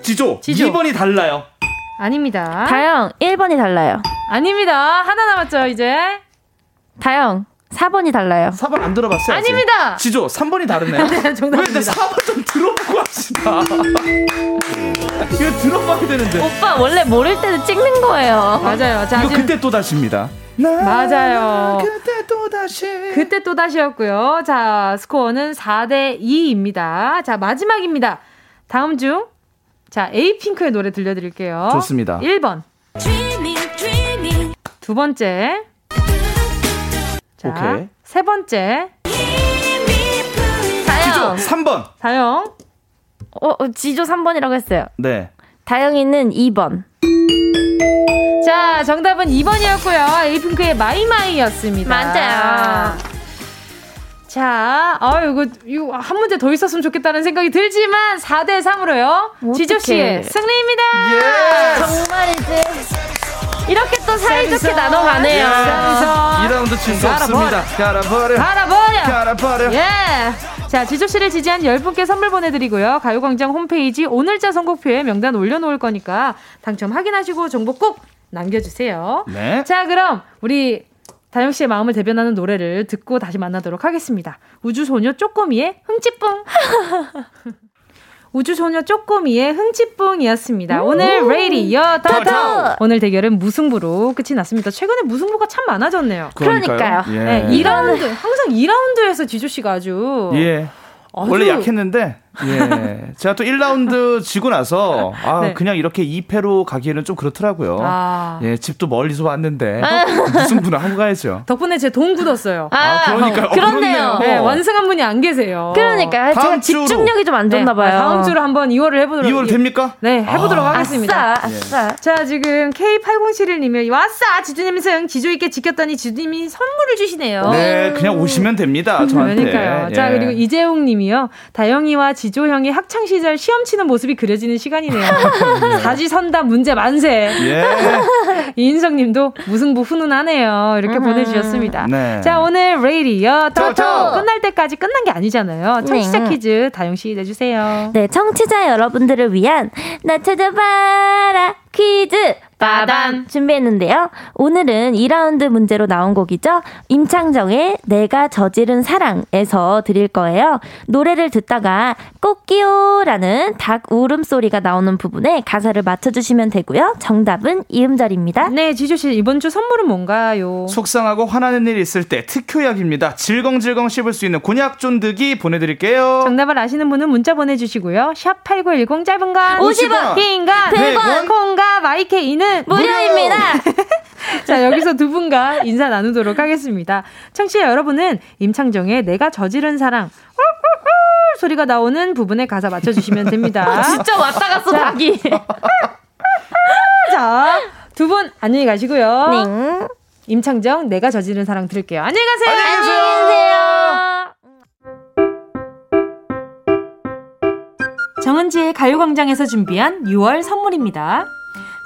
지조. 지조. 2번이 달라요. 아닙니다. 다영, 1번이 달라요. 아닙니다. 하나 남았죠, 이제. 다영, 4번이 달라요. 4번 안 들어봤어요? 아닙니다. 지조, 3번이 다르네요. 네, 정답입니다. 왜 4번 좀 들어보고 합시다. 이거 들어봐야 되는데. 오빠, 원래 모를 때는 찍는 거예요. 맞아요. 자, 이거 그때 또 다시입니다. 맞아요. 그때 또 다시. 그때 또 다시였고요. 자, 스코어는 4대 2입니다. 자, 마지막입니다. 다음 중. 자, 에이핑크의 노래 들려드릴게요. 좋습니다. 1번. 두 번째. 자, 오케이. 세 번째. 3번. 3번. 다영. 어, 어, 지조 3번이라고 했어요. 네. 다영이는 2번. 자, 정답은 2번이었고요. 에이핑크의 My My였습니다. 맞아요. 자, 아, 이거, 이거 한 문제 더 있었으면 좋겠다는 생각이 들지만 4대 3으로요. 지조 씨의 승리입니다. 예. 정말이지. 이렇게 또 사이좋게 나눠가네요. 2라운드 질 수 없습니다. 갈아버려. 갈아버려. 갈아버려. 예. 자, 지조씨를 지지한 10분께 선물 보내드리고요. 가요광장 홈페이지 오늘자 선곡표에 명단 올려놓을 거니까 당첨 확인하시고 정보 꼭 남겨주세요. 네. 자, 그럼 우리 다영 씨의 마음을 대변하는 노래를 듣고 다시 만나도록 하겠습니다. 우주소녀 쪼꼬미의 흥찌뿡. 우주소녀 쪼꼬미의 흥찌뿡이었습니다. 오늘 레이디어 터터 오늘 대결은 무승부로 끝이 났습니다. 최근에 무승부가 참 많아졌네요. 그러니까요. 예. 네, 2라운드 항상 2라운드에서 지조 씨가 아주 예. 아주 원래 약했는데 예. 제가 또 1라운드 지고 나서 아, 네. 그냥 이렇게 2패로 가기에는 좀 그렇더라고요. 아. 예, 집도 멀리서 왔는데 무슨 분을 하고 가야죠. 덕분에 제 돈 굳었어요. 아, 그러니까요. 어, 그렇네요. 네, 완승한 분이 안 계세요. 그러니까 제가 다음 주로. 집중력이 좀 안 좋나 봐요. 네, 다음 주로 한번 2월을 해 보도록 2월 됩니까? 네, 해 보도록 하겠습니다. 아싸, 아싸. 자, 지금 K8071 님이 왔어! 지주 님 승! 지조 있게 지켰더니 지주 님이 선물을 주시네요. 네, 그냥 오시면 됩니다. 저한테. 그러니까요. 자, 예. 그리고 이재용 님이요. 다영이와 지조 형이 학창 시절 시험 치는 모습이 그려지는 시간이네요. 사지선답 문제 만세. 예. 이인성 님도 무승부 훈훈하네요. 이렇게 보내주셨습니다. 네. 자, 오늘 레이디어 토토! 토토! 끝날 때까지 끝난 게 아니잖아요. 청취자 네. 퀴즈 다영 씨 내주세요. 네, 청취자 여러분들을 위한 나 찾아봐라 퀴즈 빠단 준비했는데요. 오늘은 2라운드 문제로 나온 곡이죠. 임창정의 내가 저지른 사랑에서 드릴 거예요. 노래를 듣다가 꼬끼오 라는 닭 울음소리가 나오는 부분에 가사를 맞춰주시면 되고요. 정답은 이음절입니다. 네, 지조씨 이번 주 선물은 뭔가요? 속상하고 화나는 일 있을 때 특효약입니다. 질겅질겅 씹을 수 있는 곤약 쫀득이 보내드릴게요. 정답을 아시는 분은 문자 보내주시고요. 샵8910 짧은 건 50원, 긴건 100원, 콩과 마이케이는 무료입니다. 자, 여기서 두 분과 인사 나누도록 하겠습니다. 청취자 여러분은 임창정의 내가 저지른 사랑 소리가 나오는 부분에 가사 맞춰주시면 됩니다. 진짜 왔다 갔어, 닭이. 자, 두 분 안녕히 가시고요. 네. 임창정 내가 저지른 사랑 들을게요. 안녕히 가세요. 안녕히 계세요. 정은지의 가요광장에서 준비한 6월 선물입니다.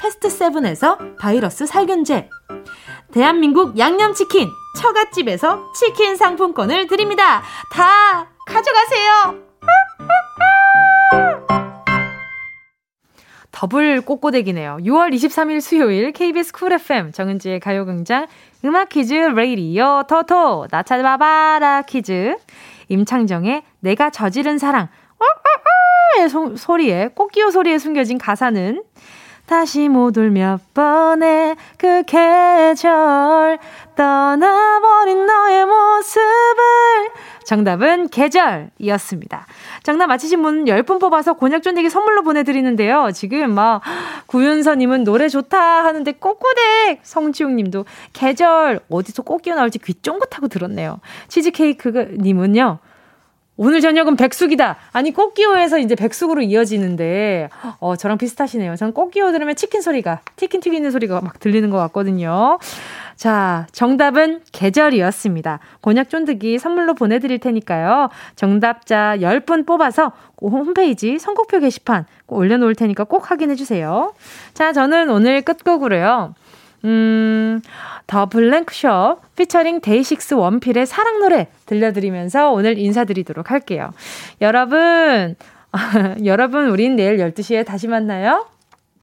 패스트 세븐에서 바이러스 살균제, 대한민국 양념치킨 처갓집에서 치킨 상품권을 드립니다. 다 가져가세요. 더블 꼬꼬대기네요. 6월 23일 수요일 KBS 쿨 FM 정은지의 가요광장 음악 퀴즈 레이디어 토토 나 찾아봐라 퀴즈 임창정의 내가 저지른 사랑 의 소리에 꽃기호 소리에 숨겨진 가사는 다시 못 올 몇 번의 그 계절 떠나버린 너의 모습을 정답은 계절이었습니다. 정답 맞히신 분 10분 뽑아서 곤약 쫀디기 선물로 보내드리는데요. 지금 막 구윤서님은 노래 좋다 하는데 꼬꼬댁 성지웅님도 계절 어디서 꽃기어 나올지 귀 쫑긋하고 들었네요. 치즈케이크님은요. 오늘 저녁은 백숙이다. 아니 꽃기호에서 이제 백숙으로 이어지는데 어 저랑 비슷하시네요. 전 꽃기호 들으면 치킨 소리가 치킨 튀기는 소리가 막 들리는 것 같거든요. 자, 정답은 계절이었습니다. 곤약 쫀득이 선물로 보내드릴 테니까요. 정답자 10분 뽑아서 홈페이지 선곡표 게시판 올려놓을 테니까 꼭 확인해주세요. 자, 저는 오늘 끝곡으로요. 음, 더 블랭크숍 피처링 데이식스 원필의 사랑 노래 들려드리면서 오늘 인사드리도록 할게요. 여러분, 여러분, 우린 내일 12시에 다시 만나요.